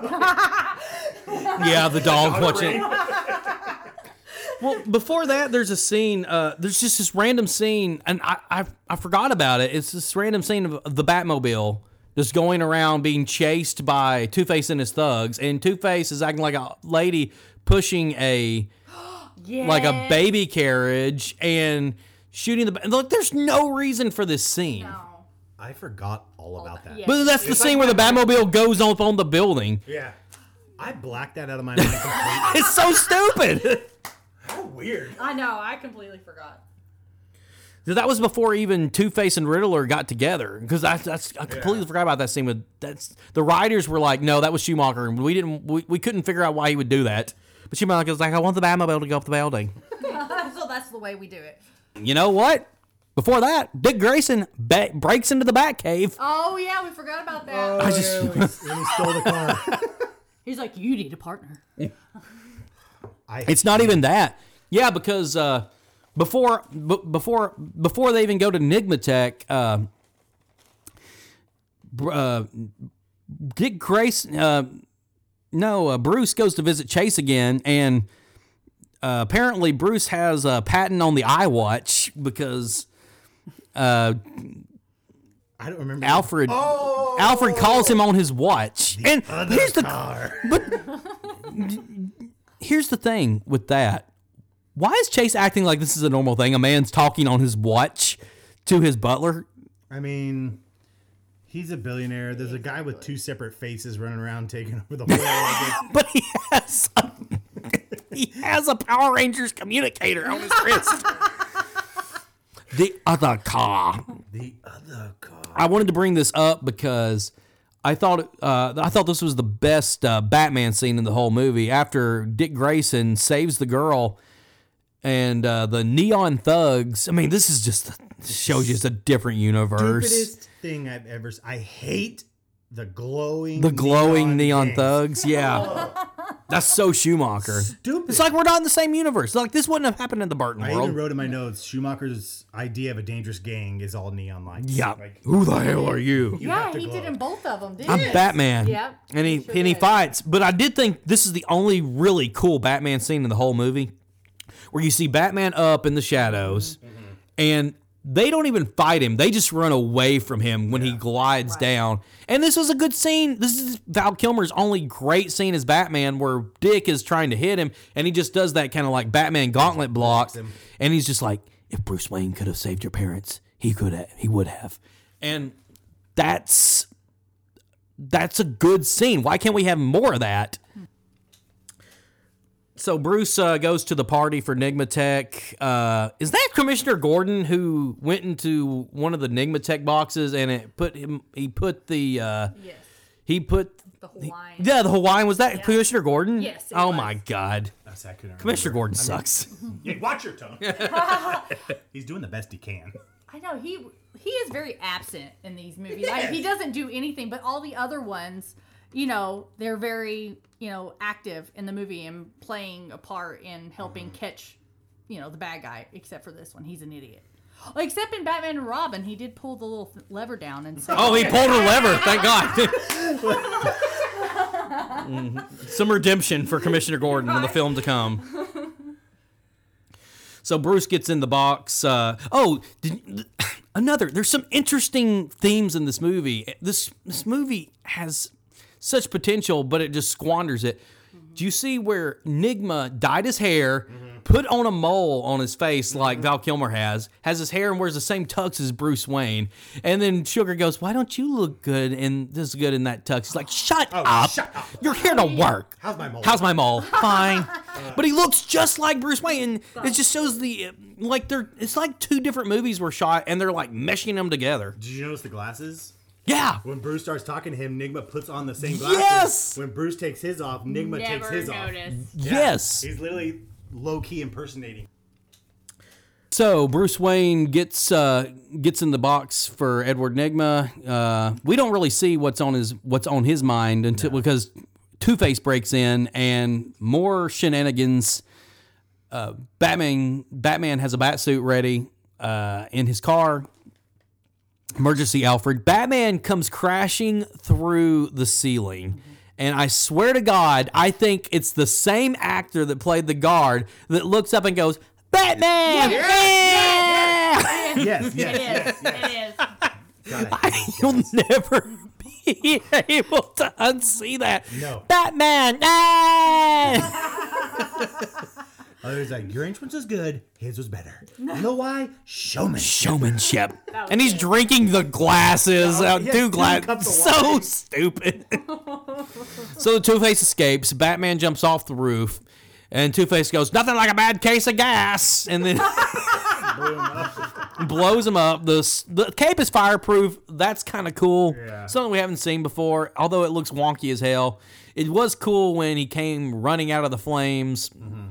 Yeah, the dog watching. well, before that, there's a scene. Uh, there's just this random scene, and I, I I forgot about it. It's this random scene of, of the Batmobile just going around being chased by Two Face and his thugs, and Two Face is acting like a lady pushing a Yeah. like a baby carriage and shooting the. and Look, there's no reason for this scene. No. I forgot all about that. yeah. But that's the scene where the Batmobile goes up on the building. Yeah. I blacked that out of my mind completely. It's so stupid. How weird. I know. I completely forgot. That was before even Two Face and Riddler got together. Because I, that's I completely forgot about that scene. With that's the writers were like, no, that was Schumacher, and we didn't, we, we couldn't figure out why he would do that. But Schumacher was like, I want the Batmobile to go up the building. so that's the way we do it. You know what? Before that, Dick Grayson ba- breaks into the Batcave. Oh yeah, we forgot about that. I just, when, he, when he stole the car. He's like, you need a partner. I, it's not even that. Yeah, because uh, before b- before before they even go to NygmaTech, uh, uh, Dick Grayson, uh, no, uh, Bruce goes to visit Chase again, and uh, apparently Bruce has a patent on the iWatch because uh, I don't remember. Alfred Oh! Alfred calls him on his watch. and Other here's the car. here's the thing with that. Why is Chase acting like this is a normal thing? A man's talking on his watch to his butler. I mean, he's a billionaire. There's a guy with two separate faces running around taking over the whole. But he has a, he has a Power Rangers communicator on his wrist. the other car. the other car. I wanted to bring this up because I thought uh, I thought this was the best uh, Batman scene in the whole movie. After Dick Grayson saves the girl and uh, the neon thugs. I mean, this is just shows you it's a different universe. Stupidest thing I've ever. I hate the glowing. The glowing neon, things. thugs, yeah. That's so Schumacher. Stupid. It's like we're not in the same universe. Like this wouldn't have happened in the Burton I world. I even wrote in my notes Schumacher's idea of a dangerous gang is all neon lights. yeah. Like, Who the hell are you? you Yeah, he glow. did in both of them. Didn't I'm he? Batman. Yep, And he he sure and he did. fights. But I did think this is the only really cool Batman scene in the whole movie, where you see Batman up in the shadows, mm-hmm, mm-hmm. and they don't even fight him. They just run away from him when he glides down. And this was a good scene. This is Val Kilmer's only great scene as Batman, where Dick is trying to hit him, and he just does that kind of like Batman gauntlet block, and he's just like, "If Bruce Wayne could have saved your parents, he could have. He would have." And that's that's a good scene. Why can't we have more of that? So Bruce uh, goes to the party for NygmaTech. Uh, is that Commissioner Gordon who went into one of the NygmaTech boxes and it put him? He put the uh, Yes. he put The Hawaiian. yeah the Hawaiian. Was that Commissioner Gordon? Yes, it Oh was. my God, That's- I couldn't Commissioner remember. Gordon sucks. Yeah, watch your tone. He's doing the best he can. I know he he is very absent in these movies. Like, he doesn't do anything, but all the other ones, you know, they're very you know active in the movie and playing a part in helping Mm-hmm. catch, you know, the bad guy. Except for this one, he's an idiot. Except in Batman and Robin, he did pull the little th- lever down and say, Oh, he pulled a lever. Thank God. Mhm. Some redemption for Commissioner Gordon in the film to come. So Bruce gets in the box. Uh, oh, did, another. There's some interesting themes in this movie. This this movie has such potential, but it just squanders it. Do you see where Nygma dyed his hair, put on a mole on his face like mm-hmm. Val Kilmer has, has his hair and wears the same tux as Bruce Wayne, and then Sugar goes, "Why don't you look good and this good in that tux?" He's like, "Shut oh, up! shut up. You're here to work." How's my mole? How's my mole? Fine. but he looks just like Bruce Wayne. And it just shows the like they're it's like two different movies were shot and they're like meshing them together. Did you notice the glasses? Yeah. When Bruce starts talking to him, Nygma puts on the same glasses. Yes! When Bruce takes his off, Nygma takes Never his off. noticed. Yeah. Yes. He's literally low key impersonating. So Bruce Wayne gets uh, gets in the box for Edward Nygma. Uh, we don't really see what's on his what's on his mind until because Two Face breaks in and more shenanigans. Uh, Batman Batman has a bat suit ready uh, in his car. Emergency Alfred. Batman comes crashing through the ceiling. And I swear to God, I think it's the same actor that played the guard that looks up and goes, Batman! Yeah! Yes, yes, It yes. is. It is. You'll never be able to unsee that. No. Batman! Ah! Others like, your entrance was good, his was better. You know why? Showman. Showmanship. And he's good. drinking the glasses Oh, out yeah, two two glasses. So stupid. so the Two Face escapes. Batman jumps off the roof. And Two Face goes, nothing like a bad case of gas. And then blows him up. The, the cape is fireproof. That's kind of cool. Yeah. Something we haven't seen before, although it looks wonky as hell. It was cool when he came running out of the flames. Mm-hmm.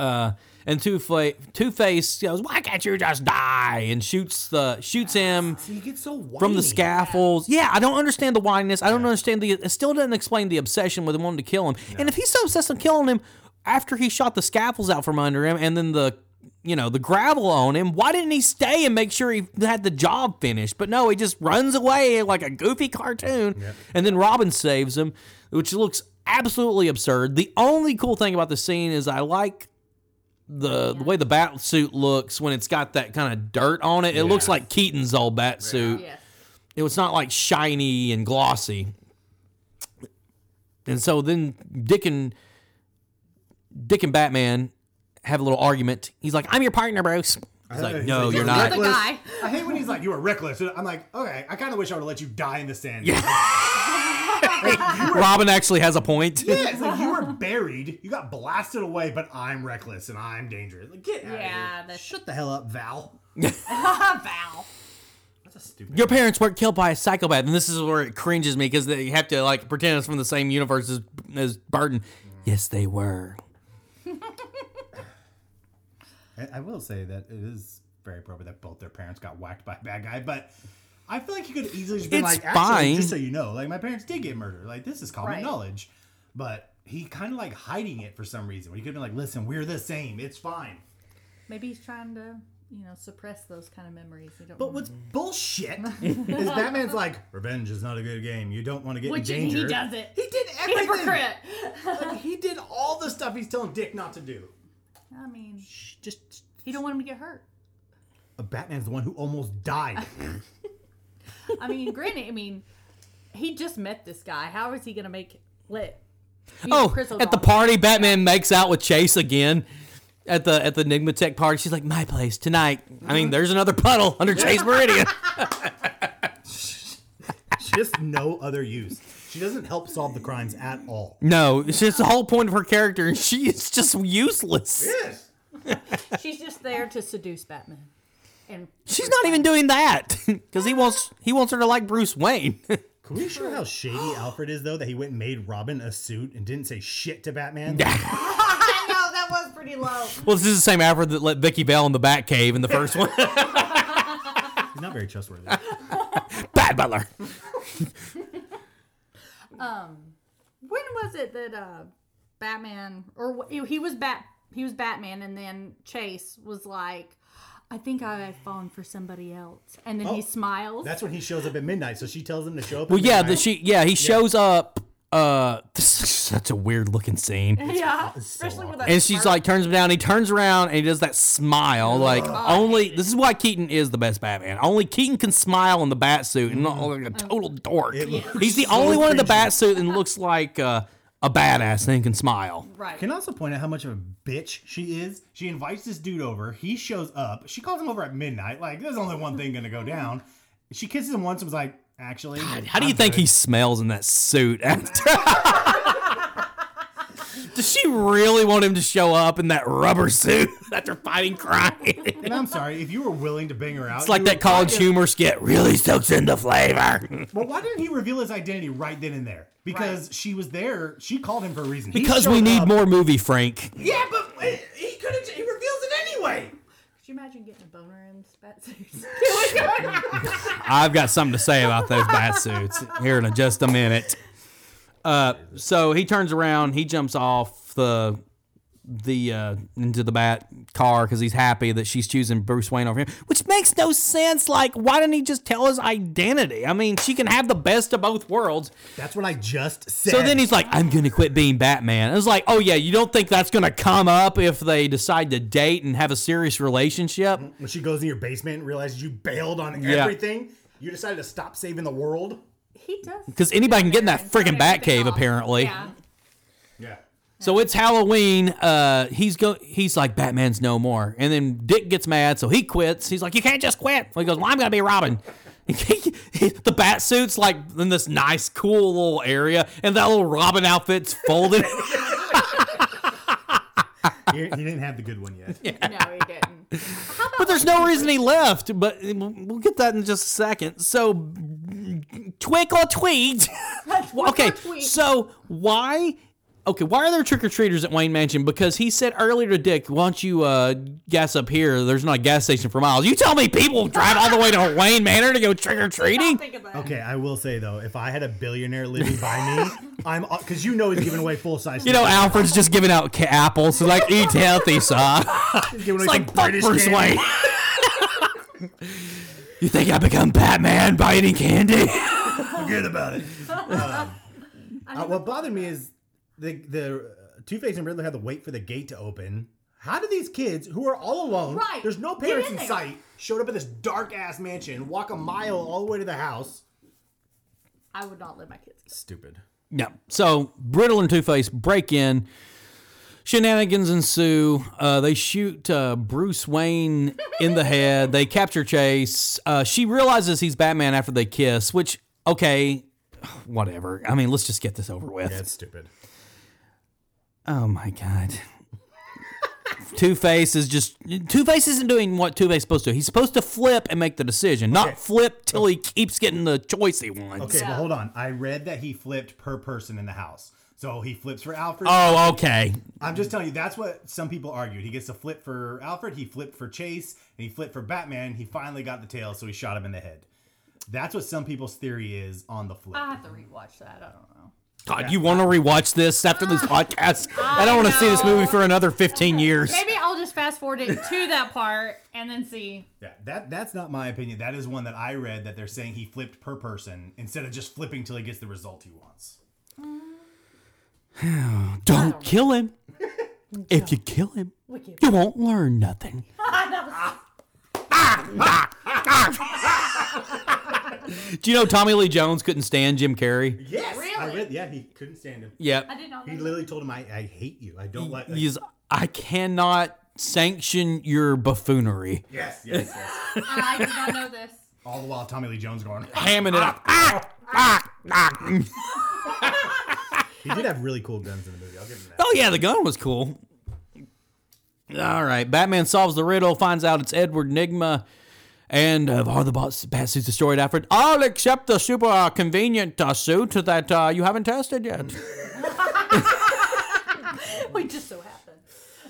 Uh, and Two Fa- Two Face goes, "Why can't you just die?" and shoots the shoots him So you get so whiny. from the scaffolds. Yeah, I don't understand the whininess. I don't understand the. It still doesn't explain the obsession with him wanting to kill him. And if he's so obsessed with killing him after he shot the scaffolds out from under him, and then the you know the gravel on him, why didn't he stay and make sure he had the job finished? But no, he just runs away like a goofy cartoon. And then Robin saves him, which looks absolutely absurd. The only cool thing about the scene is I like the the way the bat suit looks when it's got that kind of dirt on it. It looks like Keaton's old bat suit. Yes. It was not like shiny and glossy. And so then Dick and Dick and Batman have a little argument. He's like, "I'm your partner, Bruce." He's like, "No, you're "You're not." the guy. I hate when he's like, you were reckless. I'm like, okay, I kind of wish I would have let you die in the sand. Robin actually has a point. Yeah, it's like you were buried, you got blasted away, but I'm reckless and I'm dangerous. Like, get out Yeah, of here. that's- Shut the hell up, Val. Val. That's a stupid. Your parents weren't killed by a psychopath, and this is where it cringes me because they have to like pretend it's from the same universe as, as Burton. Yes, they were. I, I will say that it is very appropriate that both their parents got whacked by a bad guy, but I feel like you could easily just been It's like, actually, fine. just so you know, like my parents did get murdered. Like this is common Right. knowledge, but he kind of like hiding it for some reason. Where He could have been like, listen, we're the same. It's fine. Maybe he's trying to, you know, suppress those kind of memories. You don't But want- what's bullshit is Batman's like, revenge is not a good game. You don't want to get Which in he does it. He did everything. hypocrite. Like, he did all the stuff he's telling Dick not to do. I mean, Just he don't want him to get hurt. Batman's the one who almost died. I mean, granted, I mean, he just met this guy. How is he gonna make lit? Oh, at the party, Batman makes out with Chase again. At the at the Enigma Tech party, she's like, "My place tonight." I mean, there's another puddle under Chase Meridian. She's just no other use. She doesn't help solve the crimes at all. no, it's just the whole point of her character, and she is just useless. Yes. She's just there to seduce Batman. And She's not even doing that because he wants he wants her to like Bruce Wayne. Can we show how shady Alfred is, though, that he went and made Robin a suit and didn't say shit to Batman? I know that was pretty low. well, this is the same Alfred that let Vicki Vale in the Batcave in the first one. He's not very trustworthy. Bad Butler. um, When was it that uh, Batman or he was Bat he was Batman and then Chase was like, I think I've fallen for somebody else, and then he Oh, smiles. That's when he shows up at midnight, so she tells him to show up. Well, at yeah, midnight. the, she yeah he shows up. Uh, this is such a weird looking scene. yeah, especially with that. And she's smirk. like turns him down. He turns around and he does that smile. Like only this is why Keaton is the best Batman. Only Keaton can smile in the bat suit and not like a total dork. It looks He's the so only one in the cringy. bat suit and looks like uh, a badass and can smile. right. Can also point out how much of a bitch she is? She invites this dude over. He shows up. She calls him over at midnight. Like, there's only one thing gonna go down. She kisses him once and was like, actually. How do you think he smells in that suit? After? Does she really want him to show up in that rubber suit after fighting crime? And I'm sorry if you were willing to bang her out. It's like you that would college probably- humor skit really soaks in the flavor. But why didn't he reveal his identity right then and there? Because she was there. She called him for a reason. He Because we showed need up- more movie, Frank. Yeah, but uh, he could have. He reveals it anyway. Could you imagine getting a boner in spat suits? I've got something to say about those bat suits here in just a minute. Uh, so he turns around, he jumps off the the uh, into the bat car because he's happy that she's choosing Bruce Wayne over him, which makes no sense. Like, why didn't he just tell his identity? I mean, she can have the best of both worlds. That's what I just said. So then he's like, I'm going to quit being Batman. I was like, oh, yeah, you don't think that's going to come up if they decide to date and have a serious relationship? when she goes in your basement and realizes you bailed on Yeah. everything, you decided to stop saving the world. He does. Because anybody can get in that freaking everything Batcave, off. apparently. Yeah. Yeah. So it's Halloween. Uh, he's go. He's like Batman's no more, and then Dick gets mad, so he quits. He's like, "You can't just quit." He goes, "Well, I'm gonna be Robin." the bat suit's like in this nice, cool little area, and that little Robin outfit's folded. He, he didn't have the good one yet. Yeah. No, he didn't. How about but there's no reason he left. But we'll we'll get that in just a second. So, twinkle or tweet. Okay, tweet. so why? Okay, why are there trick or treaters at Wayne Mansion? Because he said earlier to Dick, "Why don't you uh, gas up here? There's not a gas station for miles." You tell me people drive all the way to Wayne Manor to go trick or treating? think of that? Okay, I will say though, if I had a billionaire living by me, I'm because you know he's giving away full size. You know, Alfred's just giving out ca- apples. So like, eat healthy, son. he's giving away It's like fuck Bruce. Wayne. you think I become Batman by eating candy? Forget about it. Um, uh, what bothered me is the the Two Face and Riddler had to wait for the gate to open. How do these kids, who are all alone, Right. there's no parents in in sight, showed up at this dark ass mansion, walk a mile all the way to the house? I would not let my kids. go. Stupid. Yeah. So Riddler and Two Face break in. Shenanigans ensue. Uh, they shoot uh, Bruce Wayne in the head. They capture Chase. Uh, she realizes he's Batman after they kiss, which, okay, whatever. I mean, let's just get this over with. Yeah, it's stupid. Oh my God. Two Face is just Two Face isn't doing what Two Face is supposed to. He's supposed to flip and make the decision, not Okay. flip till he keeps getting the choice he wants. Okay, Yeah. but hold on. I read that he flipped per person in the house. So he flips for Alfred. Oh, okay. I'm just telling you, that's what some people argued. He gets a flip for Alfred, he flipped for Chase, and he flipped for Batman. He finally got the tail, so he shot him in the head. That's what some people's theory is on the flip. I have to rewatch that. I don't know. God, you want to rewatch this after this podcast? I don't want to see this movie for another 15 years. Maybe I'll just fast forward it to that part and then see. Yeah, that that's not my opinion. That is one that I read that they're saying he flipped per person instead of just flipping till he gets the result he wants. Don't kill him. If you kill him, you won't learn nothing. Ah, Do you know Tommy Lee Jones couldn't stand Jim Carrey? Yes, I Really? read. Yeah, he couldn't stand him. Yep. I did not know. He literally told him, "I, I hate you. I don't like." He's, I cannot sanction your buffoonery. yes, yes, yes. I did not know this. All the while, Tommy Lee Jones going. Hamming it up. Ah, ah, ah. He did have really cool guns in the movie. I'll give him that. Oh yeah, the gun was cool. All right, Batman solves the riddle, finds out it's Edward Nygma, and uh, are the boss suits destroyed? Alfred, I'll accept the super uh, convenient uh, suit that uh, you haven't tested yet. We just so happened.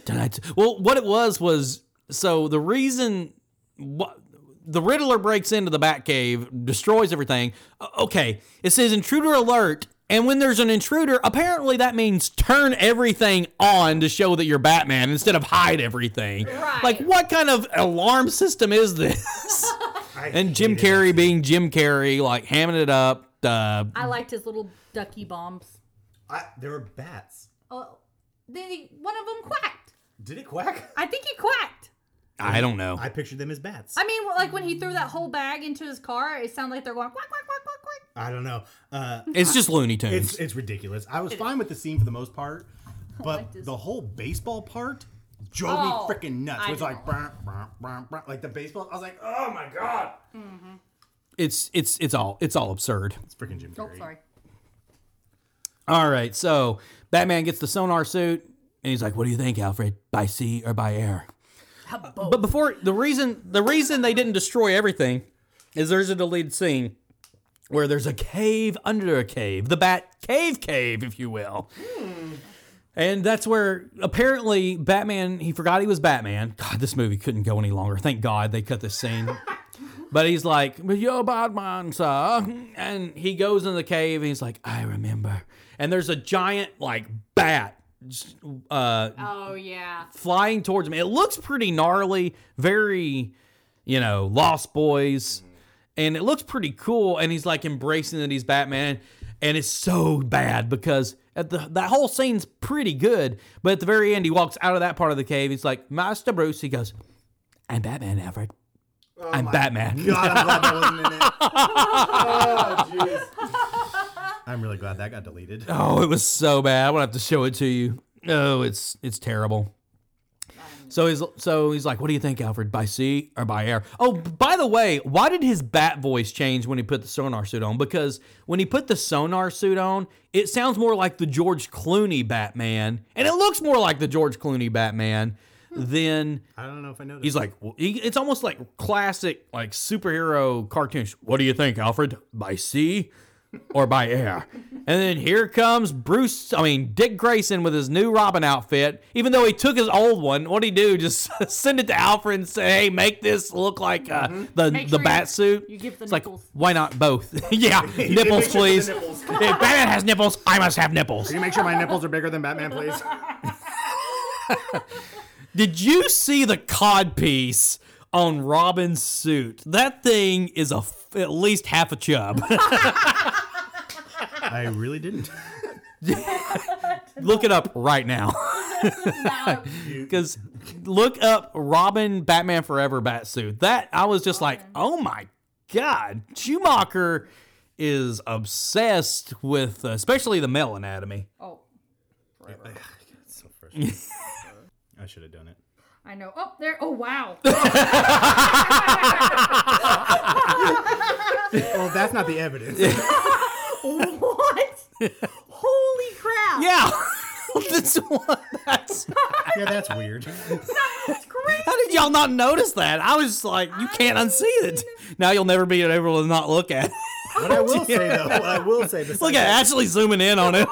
Tonight, well, what it was was so the reason what the Riddler breaks into the Batcave, destroys everything. Okay, it says intruder alert. And when there's an intruder, apparently that means turn everything on to show that you're Batman instead of hide everything. Right. Like, what kind of alarm system is this? And Jim hated it. Carrey being Jim Carrey, like hamming it up. Uh, I liked his little ducky bombs. I, there were bats. Oh, then he, one of them quacked. Did it quack? I think he quacked. I don't know. I pictured them as bats. I mean, like when he threw that whole bag into his car, it sounded like they're going quack quack quack quack quack. I don't know. Uh, It's just Looney Tunes. it's it's ridiculous. I was fine with the scene for the most part, but like this. the whole baseball part drove Oh, me freaking nuts. I It's like don't brr, brr, brr, brr, like the baseball. I was like, oh my god, it's it's it's all it's all absurd. it's freaking Jim Oh, Carrey. sorry. All right, so Batman gets the sonar suit, and he's like, "What do you think, Alfred? By sea or by air?" But before the reason the reason they didn't destroy everything is there's a deleted scene where there's a cave under a cave, the Bat Cave Cave, if you will. Hmm. And that's where apparently Batman, he forgot he was Batman. God, this movie couldn't go any longer. Thank God they cut this scene. but he's like, "But you're Batman, sir. And he goes in the cave and he's like, I remember. And there's a giant, like, bat uh, Oh yeah. flying towards him. It looks pretty gnarly, very, you know, Lost Boys, and it looks pretty cool. And he's like embracing that he's Batman, and it's so bad because at the that whole scene's pretty good, but at the very end, he walks out of that part of the cave. He's like, Master Bruce. He goes, "I'm Batman, Alfred. I'm Batman." God, I'm glad that wasn't in it. Oh, jeez. I'm really glad that got deleted. Oh, it was so bad. I'm gonna have to show it to you. Oh, it's it's terrible. So he's so he's like, "What do you think, Alfred? By sea or by air?" Oh, by the way, why did his bat voice change when he put the sonar suit on? Because when he put the sonar suit on, it sounds more like the George Clooney Batman, and it looks more like the George Clooney Batman than I don't know if I know. He's like, well, he, it's almost like classic, like superhero cartoons. What do you think, Alfred? By sea or by air? And then here comes Bruce, I mean, Dick Grayson with his new Robin outfit. Even though he took his old one, what would he do? Just send it to Alfred and say, hey, make this look like uh, the, Make the sure bat suit. you give the it's like, why not both? yeah, nipples, sure please. the nipples. if Batman has nipples, I must have nipples. Can you make sure my nipples are bigger than Batman, please? Did you see the cod piece on Robin's suit? That thing is a at least half a chub. I really didn't. look it up right now. Now, Because look up Robin Batman Forever bat suit. That I was just like, oh my god, Schumacher is obsessed with, uh, especially the male anatomy. oh, It's so frustrating. I should have done it. I know. Oh, there. Oh, wow. Oh, that's not the evidence. what? Holy crap! Yeah, that's what. That's yeah, that's weird. That's crazy. how did y'all not notice that? I was just like, you can't unsee it. Now you'll never be able to not look at. it. What I will say though, I will say, besides Look at actually zooming in on it.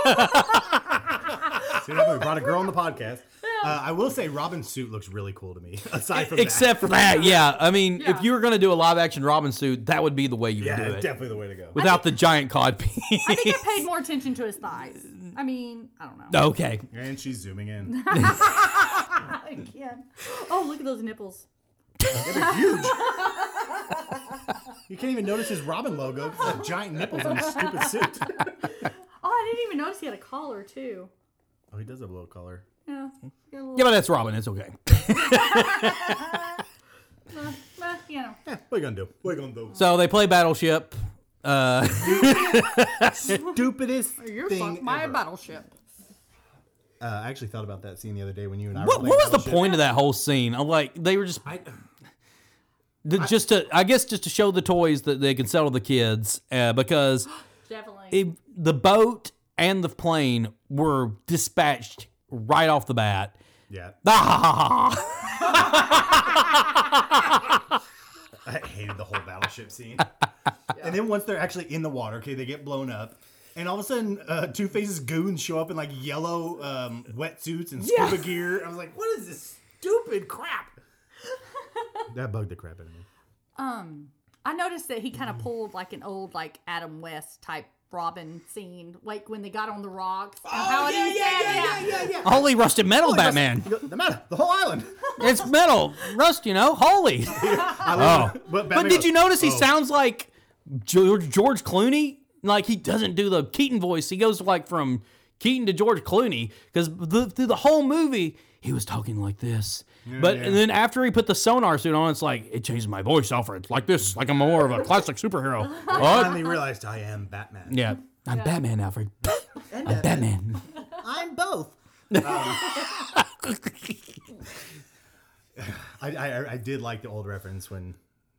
See, we brought a girl on the podcast. Uh, I will say Robin's suit looks really cool to me. Aside from Except for that, yeah. I mean, Yeah. if you were gonna do a live action Robin suit, that would be the way you that, would yeah, do it. definitely the way to go. Without the giant cod piece. I think I paid more attention to his thighs. I mean, I don't know. okay. And she's zooming in. I can't. Oh, look at those nipples. They're huge. You can't even notice his Robin logo. 'cause of the giant nipples on his stupid suit. Oh, I didn't even notice he had a collar too. Oh, he does have a little color. Yeah. little- Yeah, but that's Robin. It's okay. uh, uh, you know. What are you gonna do? What are you gonna do? So they play Battleship. Uh, Stupidest You're thing fuck my ever. battleship. Uh, I actually thought about that scene the other day when you and I. what, were what playing was the point of that whole scene? I'm like, they were just I, the, just to, I guess, just to show the toys that they can sell to the kids, uh, because it, the boat and the plane were dispatched right off the bat. yeah, Ah! I hated the whole battleship scene. And then once they're actually in the water, okay, they get blown up. And all of a sudden, uh, Two Face's goons show up in like yellow um, wetsuits and scuba Yeah. gear. I was like, what is this stupid crap? that bugged the crap out of me. Um, I noticed that he kind of pulled like an old like Adam West type Robin scene, like when they got on the rocks. and oh, how it is- yeah. Holy rusted metal, Batman! The metal, the whole island. It's metal, rust, you know. Holy. Oh. But, But did goes, you notice he "Oh." sounds like George, George Clooney? Like he doesn't do the Keaton voice. He goes like from Keaton to George Clooney because through the whole movie he was talking like this. But yeah. and then after he put the sonar suit on, it's like it changed my voice, Alfred, like this, like I'm more of a classic superhero. I what? finally realized I am Batman. Yeah, I'm Batman, Alfred. I'm Batman. I'm both. Um, I, I I did like the old reference when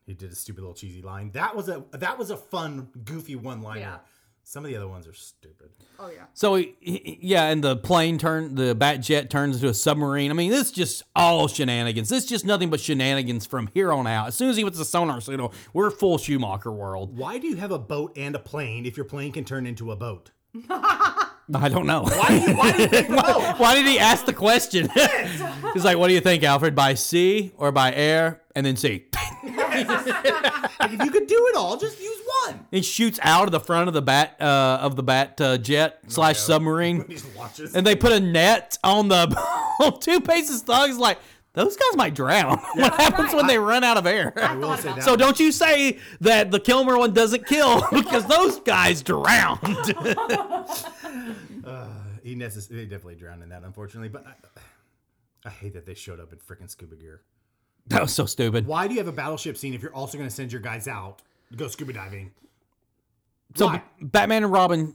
he did a stupid little cheesy line. That was a that was a fun, goofy one liner. Yeah. Some of the other ones are stupid. Oh yeah. So he- he- yeah, and the plane turn, the bat jet turns into a submarine. I mean, this is just all shenanigans. This is just nothing but shenanigans from here on out. As soon as he puts the sonar signal, we're full Schumacher world. Why do you have a boat and a plane if your plane can turn into a boat? I don't know. Why, why do you think boat? Why did he ask the question? He's like, "What do you think, Alfred? By sea or by air?" And then sea. Like, if you could do it all, just use one. It shoots out of the front of the bat uh, of the bat uh, jet slash submarine, He watches. and they put a net on the on Two Face's thugs. Like those guys might drown. what happens when they run out of air? I will say that. So don't you say that the Kilmer one doesn't kill because those guys drowned. he, necess- he definitely drowned in that, unfortunately. But I, I hate that they showed up in freaking scuba gear. That was so stupid. Why do you have a battleship scene if you're also going to send your guys out to go scuba diving? So Why? Batman and Robin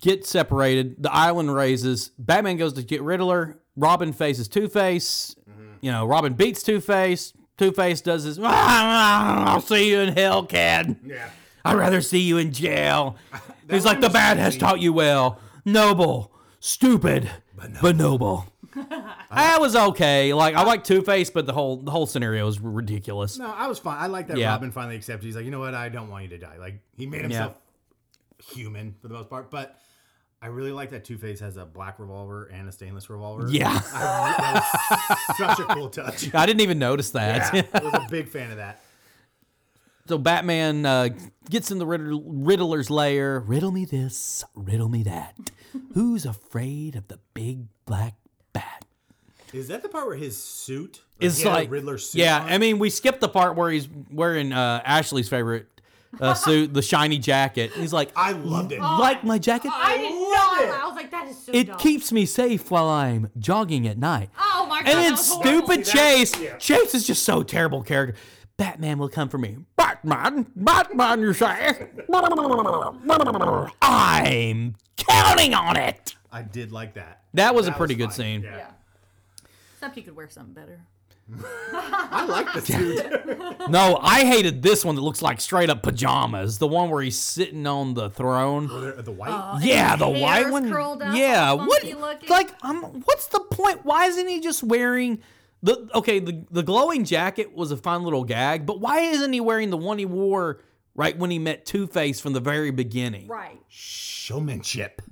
get separated. The island raises. Batman goes to get Riddler. Robin faces Two Face. Mm-hmm. You know, Robin beats Two Face. Two Face does his. Ah, I'll see you in hell, Cad. Yeah. I'd rather see you in jail. He's like, the bat has taught you well. Noble, stupid, but noble. That was okay. Like I like Two Face, but the whole the whole scenario is ridiculous. No, I was fine. I like that Yeah. Robin finally accepted. He's like, you know what? I don't want you to die. Like he made himself human for the most part. But I really like that Two Face has a black revolver and a stainless revolver. Yeah, that was such a cool touch. I didn't even notice that. Yeah, I was a big fan of that. So Batman uh, gets in the Riddler, Riddler's lair. Riddle me this, riddle me that. Who's afraid of the big black bat? Is that the part where his suit It's he had a like Riddler suit? Yeah, on? I mean, we skipped the part where he's wearing uh, Ashley's favorite uh, suit, the shiny jacket. He's like, I loved it. like my jacket. I did not. I was like, that is so It dumb. keeps me safe while I'm jogging at night. Oh my god. And then was horrible. stupid See, Chase. yeah. Chase is just so terrible character. Batman will come for me. Batman, Batman, you say? I'm counting on it. I did like that. That was a pretty good fine. scene. Yeah. Yeah. Except you could wear something better. I like the suit. No, I hated this one that looks like straight up pajamas. The one where he's sitting on the throne. the, the white. yeah, his the hair's white one. curled up, yeah, all what? funky looking. Like, um, what's the point? Why isn't he just wearing the? Okay, the the glowing jacket was a fun little gag, but why isn't he wearing the one he wore right when he met Two Face from the very beginning? Right. Showmanship.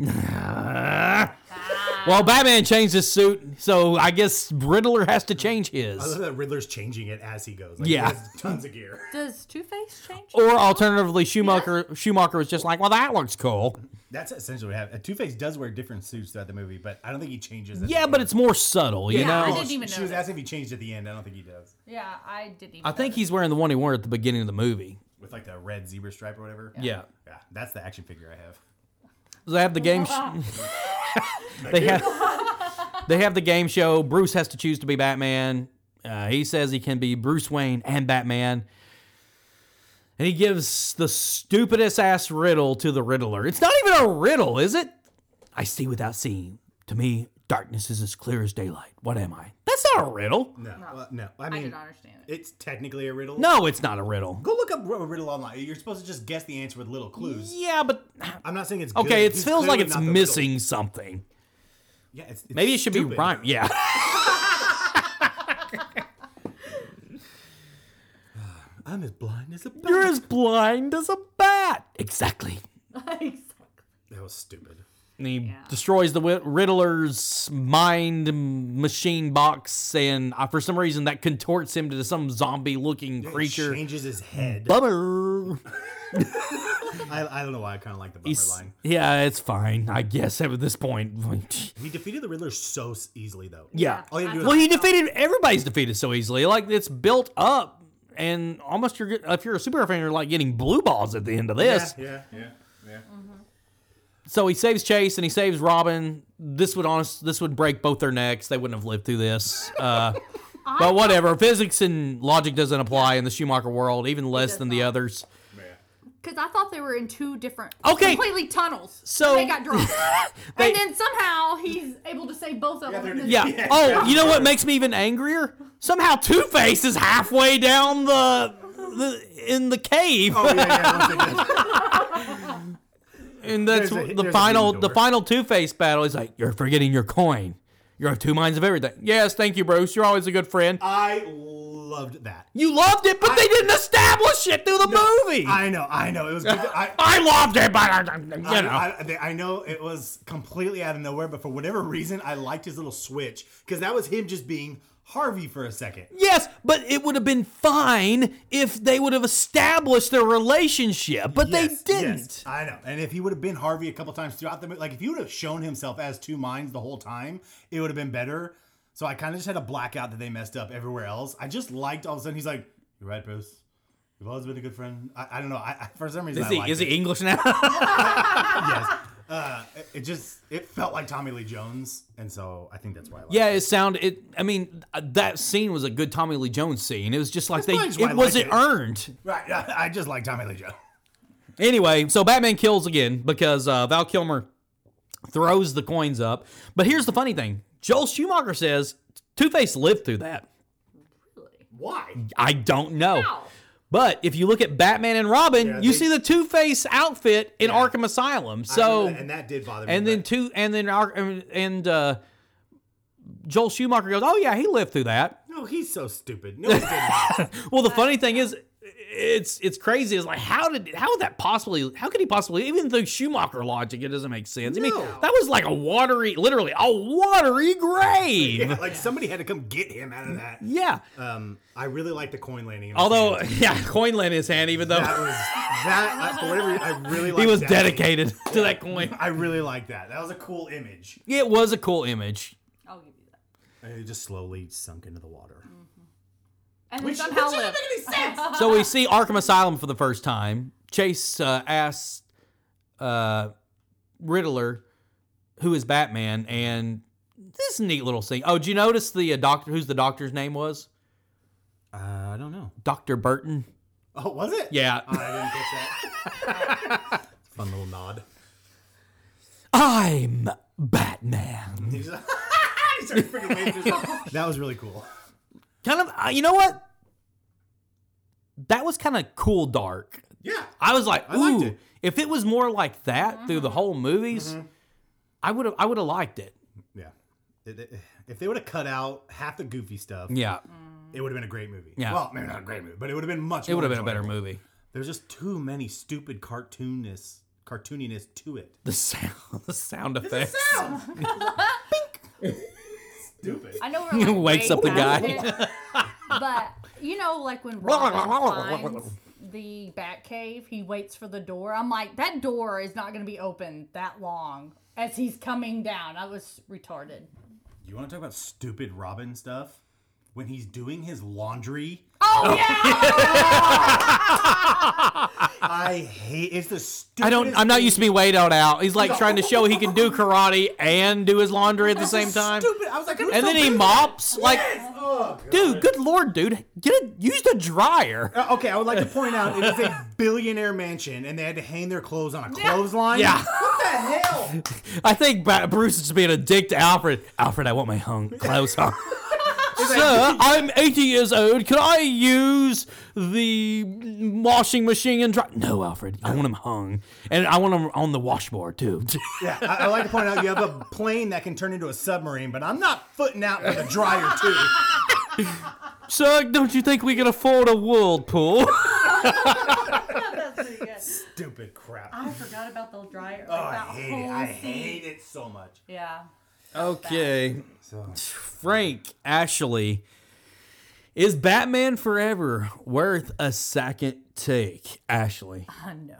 Well, Batman changed his suit, so I guess Riddler has to change his. I love that Riddler's changing it as he goes. Like, Yeah. He has tons of gear. Does Two Face change? Or alternatively, Schumacher Schumacher was just like, well, that looks cool. That's essentially what happened. Two Face does wear different suits throughout the movie, but I don't think he changes. At Yeah, the but end. it's more subtle, you Yeah, know. I Oh, didn't even she was notice. asking if he changed at the end. I don't think he does. Yeah, I didn't even. I think notice. he's wearing the one he wore at the beginning of the movie. With like the red zebra stripe or whatever. Yeah. Yeah, that's the action figure I have. They have the game. Sh- they have. They have the game show. Bruce has to choose to be Batman. Uh, he says he can be Bruce Wayne and Batman. And he gives the stupidest ass riddle to the Riddler. It's not even a riddle, is it? I see without seeing. To me, darkness is as clear as daylight. What am I? That's not a riddle. No, well, no. I I mean, didn't understand it. it's technically a riddle. No, it's not a riddle. Go look up a riddle online. You're supposed to just guess the answer with little clues. Yeah, but I'm not saying it's okay, good. it He's feels like clearly it's not the missing something. Yeah, it's, it's Maybe it should stupid. be rhyme. Yeah. I'm as blind as a bat. You're as blind as a bat. Exactly. exactly. That was stupid. And he destroys the Riddler's mind machine box, and uh, for some reason that contorts him to some zombie-looking creature. changes his head. Bummer. I, I don't know why I kind of like the bummer He's- line. yeah, it's fine, I guess. At this point, He defeated the Riddler so easily, though. yeah. All you have to do is Well, he defeated everybody's defeated so easily. Like it's built up, and almost you're if you're a super fan, you're like getting blue balls at the end of this. Yeah, yeah, yeah. So he saves Chase and he saves Robin. This would honest this would break both their necks. They wouldn't have lived through this. Uh, but whatever. Physics and logic doesn't apply in the Schumacher world, even less does than the others. Because I thought they were in two different, Okay. completely tunnels. So- they got dropped, They- and then somehow he's able to save both of them. they're- Yeah. Oh, you know what makes me even angrier? Somehow Two Face is halfway down the, the in the cave. Oh, yeah, yeah. once again. And that's a- the final the final Two Face battle. He's like, "You're forgetting your coin. You're of two minds of everything." Yes, thank you, Bruce. You're always a good friend. I loved that. You loved it, but they didn't establish it through the movie. I, I know, I know. It was. Good. I, loved it, but I, you know. I, I, they- I know it was completely out of nowhere, but for whatever reason, I liked his little switch because that was him just being Harvey for a second. Yes, but it would have been fine if they would have established their relationship, but Yes, they didn't. yes, I know. And if he would have been Harvey a couple times throughout the movie, like if he would have shown himself as two minds the whole time, it would have been better. So I kind of just had a blackout that they messed up everywhere else. I just liked all of a sudden he's like, "You're right, Bruce. You've always been a good friend." I, I don't know. I, I, for some reason, Is I he is he it. English now? yes. Uh, it, it just it felt like Tommy Lee Jones, and so I think that's why. I liked yeah, it. it sounded. It. I mean, uh, that scene was a good Tommy Lee Jones scene. It was just like That's they. probably why I It wasn't it. earned. right. I, I just like Tommy Lee Jones. Anyway, so Batman kills again because uh, Val Kilmer throws the coins up. But here's the funny thing: Joel Schumacher says Two Face lived through that. Really? Why? I don't know. Wow. But if you look at Batman and Robin, Yeah, you they- see the Two Face outfit in Yeah. Arkham Asylum. So that, and that did bother me. and then two and then and- and uh, Joel Schumacher goes, "Oh yeah, he lived through that." no, he's so stupid. No, he didn't. Well, the funny thing is, it's it's crazy. It's like how did how would that possibly? How could he possibly? Even through Schumacher logic, it doesn't make sense. I mean, that was like a watery, literally a watery grave. yeah, Yeah. like somebody had to come get him out of that. Yeah. Um, I really like the coin landing. Although, hand. yeah, coin land in his hand, even though that was that I, for whatever reason, I really liked he was that. dedicated to that coin. I really like that. That was a cool image. Yeah, It was a cool image. I'll give you that. And it just slowly sunk into the water. And Which, then which doesn't make any sense. So we see Arkham Asylum for the first time. Chase uh, asks uh, Riddler, who is Batman, and this is a neat little scene. Oh, did you notice the uh, doctor? Who's the doctor's name was? Uh, I don't know. Doctor Burton. Oh, was it? Yeah. Oh, I didn't catch that. Fun little nod. I'm Batman. He just- he started freaking waving his- that was really cool. Kind of. Uh, you know what? That was kind of cool, dark. Yeah. I was like, I liked ooh, it. if it was more like that through the whole movies, I would have. I would have liked it. Yeah. It- it- if they would have cut out half the goofy stuff, Yeah, it would have been a great movie. Yeah. Well, maybe not a great movie, but it would have been much. it would have been a better movie. There's just too many stupid cartoonness, cartooniness to it. The sound, the sound effects. Stupid. I know we're like Wakes up the guy. it, but you know, like when Robin finds the Batcave, he waits for the door. I'm like, that door is not going to be open that long as he's coming down. I was retarded. You want to talk about stupid Robin stuff? When he's doing his laundry, Oh yeah, I hate. It's the stupidest. I don't. I'm not used to be weighed out. out. He's like trying to show he can do karate and do his laundry at the same time. Stupid. I was like, And then he mops. Like, Oh, God. dude, good lord, dude, get a use the dryer. Uh, okay, I would like to point out it is a billionaire mansion, and they had to hang their clothes on a clothesline. Yeah. What the hell? I think Bruce is just being a dick to Alfred. Alfred, I want my hung clothes hung. Sir, I'm 80 years old. Can I use the washing machine and dry? No, Alfred. I want them hung, and I want them on the washboard too. Yeah, I, I like to point out you have a plane that can turn into a submarine, but I'm not footing out for the dryer too. Sir, don't you think we can afford a whirlpool? that's pretty good. Stupid crap. I forgot about the dryer. Oh, Like I hate it. whole I scene. hate it so much. Yeah. Okay. So Frank Ashley, is Batman Forever worth a second take? Ashley. I know.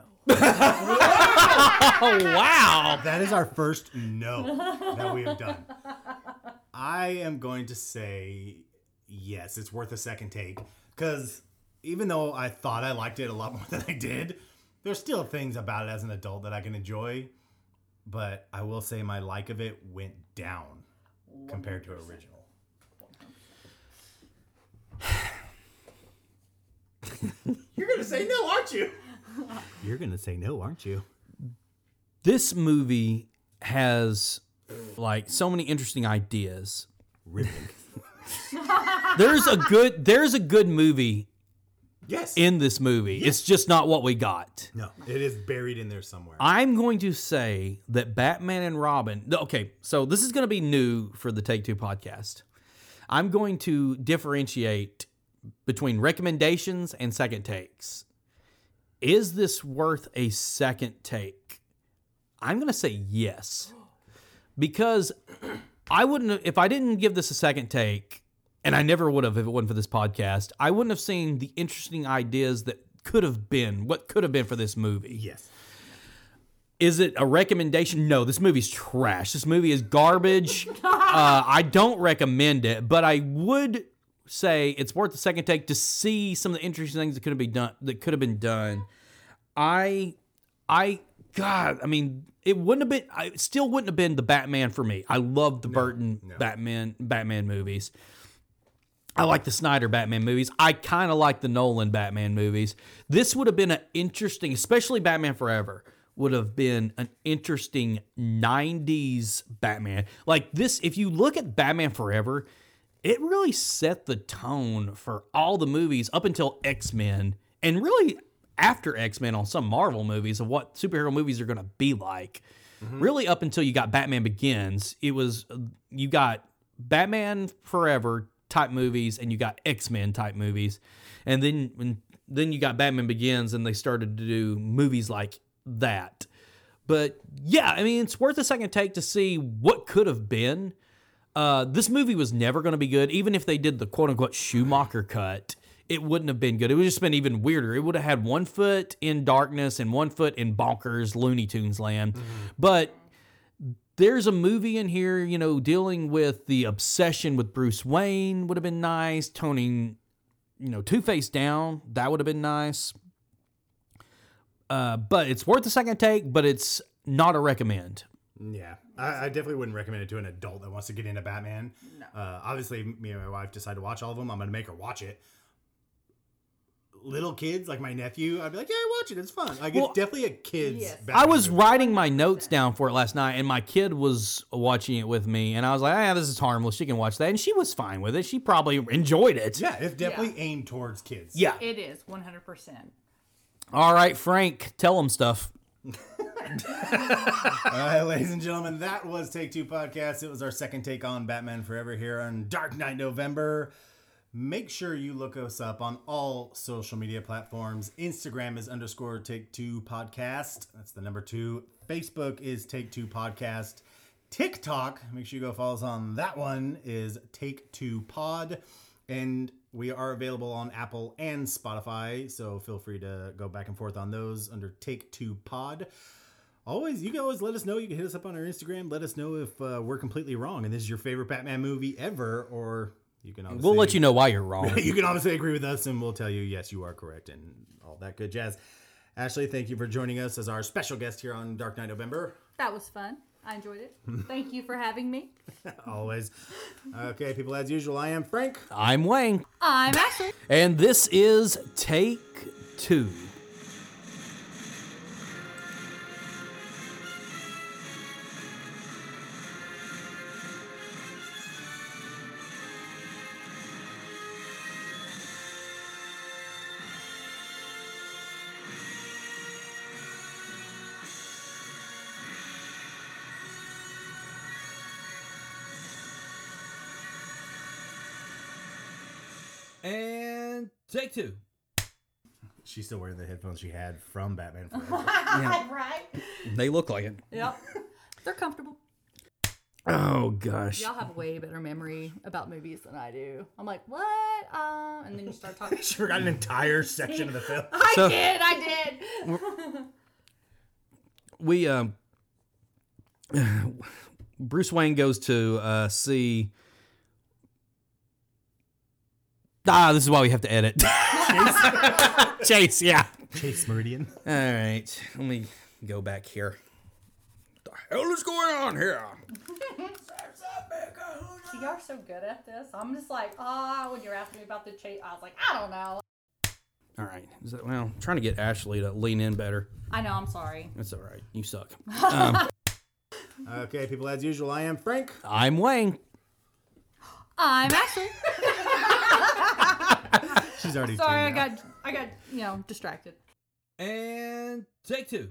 Oh wow. that is our first no that we have done. I am going to say yes, it's worth a second take because even though I thought I liked it a lot more than I did, there's still things about it as an adult that I can enjoy. But I will say my like of it went down compared to original. You're gonna say no, aren't you? You're gonna say no, aren't you? This movie has like so many interesting ideas. Ribbon. There's a good there's a good movie Yes. in this movie. It's just not what we got. no, it is buried in there somewhere. I'm going to say that Batman and Robin. Okay, so this is going to be new for the Take Two podcast. I'm going to differentiate between recommendations and second takes. Is this worth a second take? I'm going to say yes. Because I wouldn't, if I didn't give this a second take, and I never would have if it wasn't for this podcast, I wouldn't have seen the interesting ideas that could have been, what could have been for this movie. yes. Is it a recommendation? No, this movie's trash. This movie is garbage. uh, I don't recommend it, but I would say it's worth the second take to see some of the interesting things that could have been done. That could have been done. I, I, God, I mean, it wouldn't have been. I still wouldn't have been the Batman for me. I love the Burton Batman Batman movies. I like the Snyder Batman movies. I kind of like the Nolan Batman movies. This would have been an interesting, especially Batman Forever, would have been an interesting 90s Batman. Like this, if you look at Batman Forever, it really set the tone for all the movies up until X Men and really after X Men on some Marvel movies of what superhero movies are going to be like. Mm-hmm. Really, up until you got Batman Begins, it was you got Batman Forever type movies and you got X Men type movies, and then when then you got Batman Begins and they started to do movies like that. But yeah, I mean, it's worth a second take to see what could have been. Uh, this movie was never going to be good, even if they did the quote unquote Schumacher cut. It wouldn't have been good. It would have just been even weirder. It would have had one foot in darkness and one foot in bonkers Looney Tunes land. But there's a movie in here, you know, dealing with the obsession with Bruce Wayne would have been nice. Toning, you know, Two Face down, that would have been nice. Uh, but it's worth a second take, but it's not a recommend. Yeah, I, I definitely wouldn't recommend it to an adult that wants to get into Batman. Uh, obviously, me and my wife decided to watch all of them. I'm going to make her watch it. Little kids like my nephew, I'd be like, "Yeah, I watch it. It's fun." Like Well, it's definitely a kids. Yes. I was movie. writing my notes down for it last night, and my kid was watching it with me, and I was like, "Ah, this is harmless. She can watch that," and she was fine with it. She probably enjoyed it. Yeah, it's definitely aimed towards kids. Yeah. It is 100%. All right, Frank, tell them stuff. All right, ladies and gentlemen, that was Take Two Podcast. It was our second take on Batman Forever here on Dark Knight November. Make sure you look us up on all social media platforms. Instagram is underscore Take Two Podcast. That's the number two. Facebook is Take Two Podcast. TikTok, make sure you go follow us on that one, is Take Two Pod. And we are available on Apple and Spotify, so feel free to go back and forth on those under Take Two Pod always you can always let us know you can hit us up on our instagram let us know if uh, we're completely wrong and this is your favorite batman movie ever or you can obviously We'll let you know why you're wrong. you can obviously agree with us and we'll tell you yes you are correct and all that good jazz ashley thank you for joining us as our special guest here on dark knight november That was fun. I enjoyed it. Thank you for having me. always okay people as usual i am frank I'm Wayne, I'm Ashley. and this is Take Two. Take two. she's still wearing the headphones she had from batman Forever. right? They look like it. Yep. They're comfortable. Oh gosh. Y'all have way better memory about movies than I do. I'm like, what? Um, and then you start talking. she forgot an entire section of the film I So- did. I did. we um Bruce Wayne goes to uh see Ah, this is why we have to edit. Chase, Chase yeah. chase meridian All right. Let me go back here. What the hell is going on here? See, y'all are so good at this. I'm just like, ah, when you're asking me about the chase, I was like, I don't know. All right. Is that, well, I'm trying to get Ashley to lean in better. I know. I'm sorry. That's all right. You suck. okay people as usual i am frank I'm Wayne. I'm Ashley. She's already Sorry, I got I got you know distracted. And take two.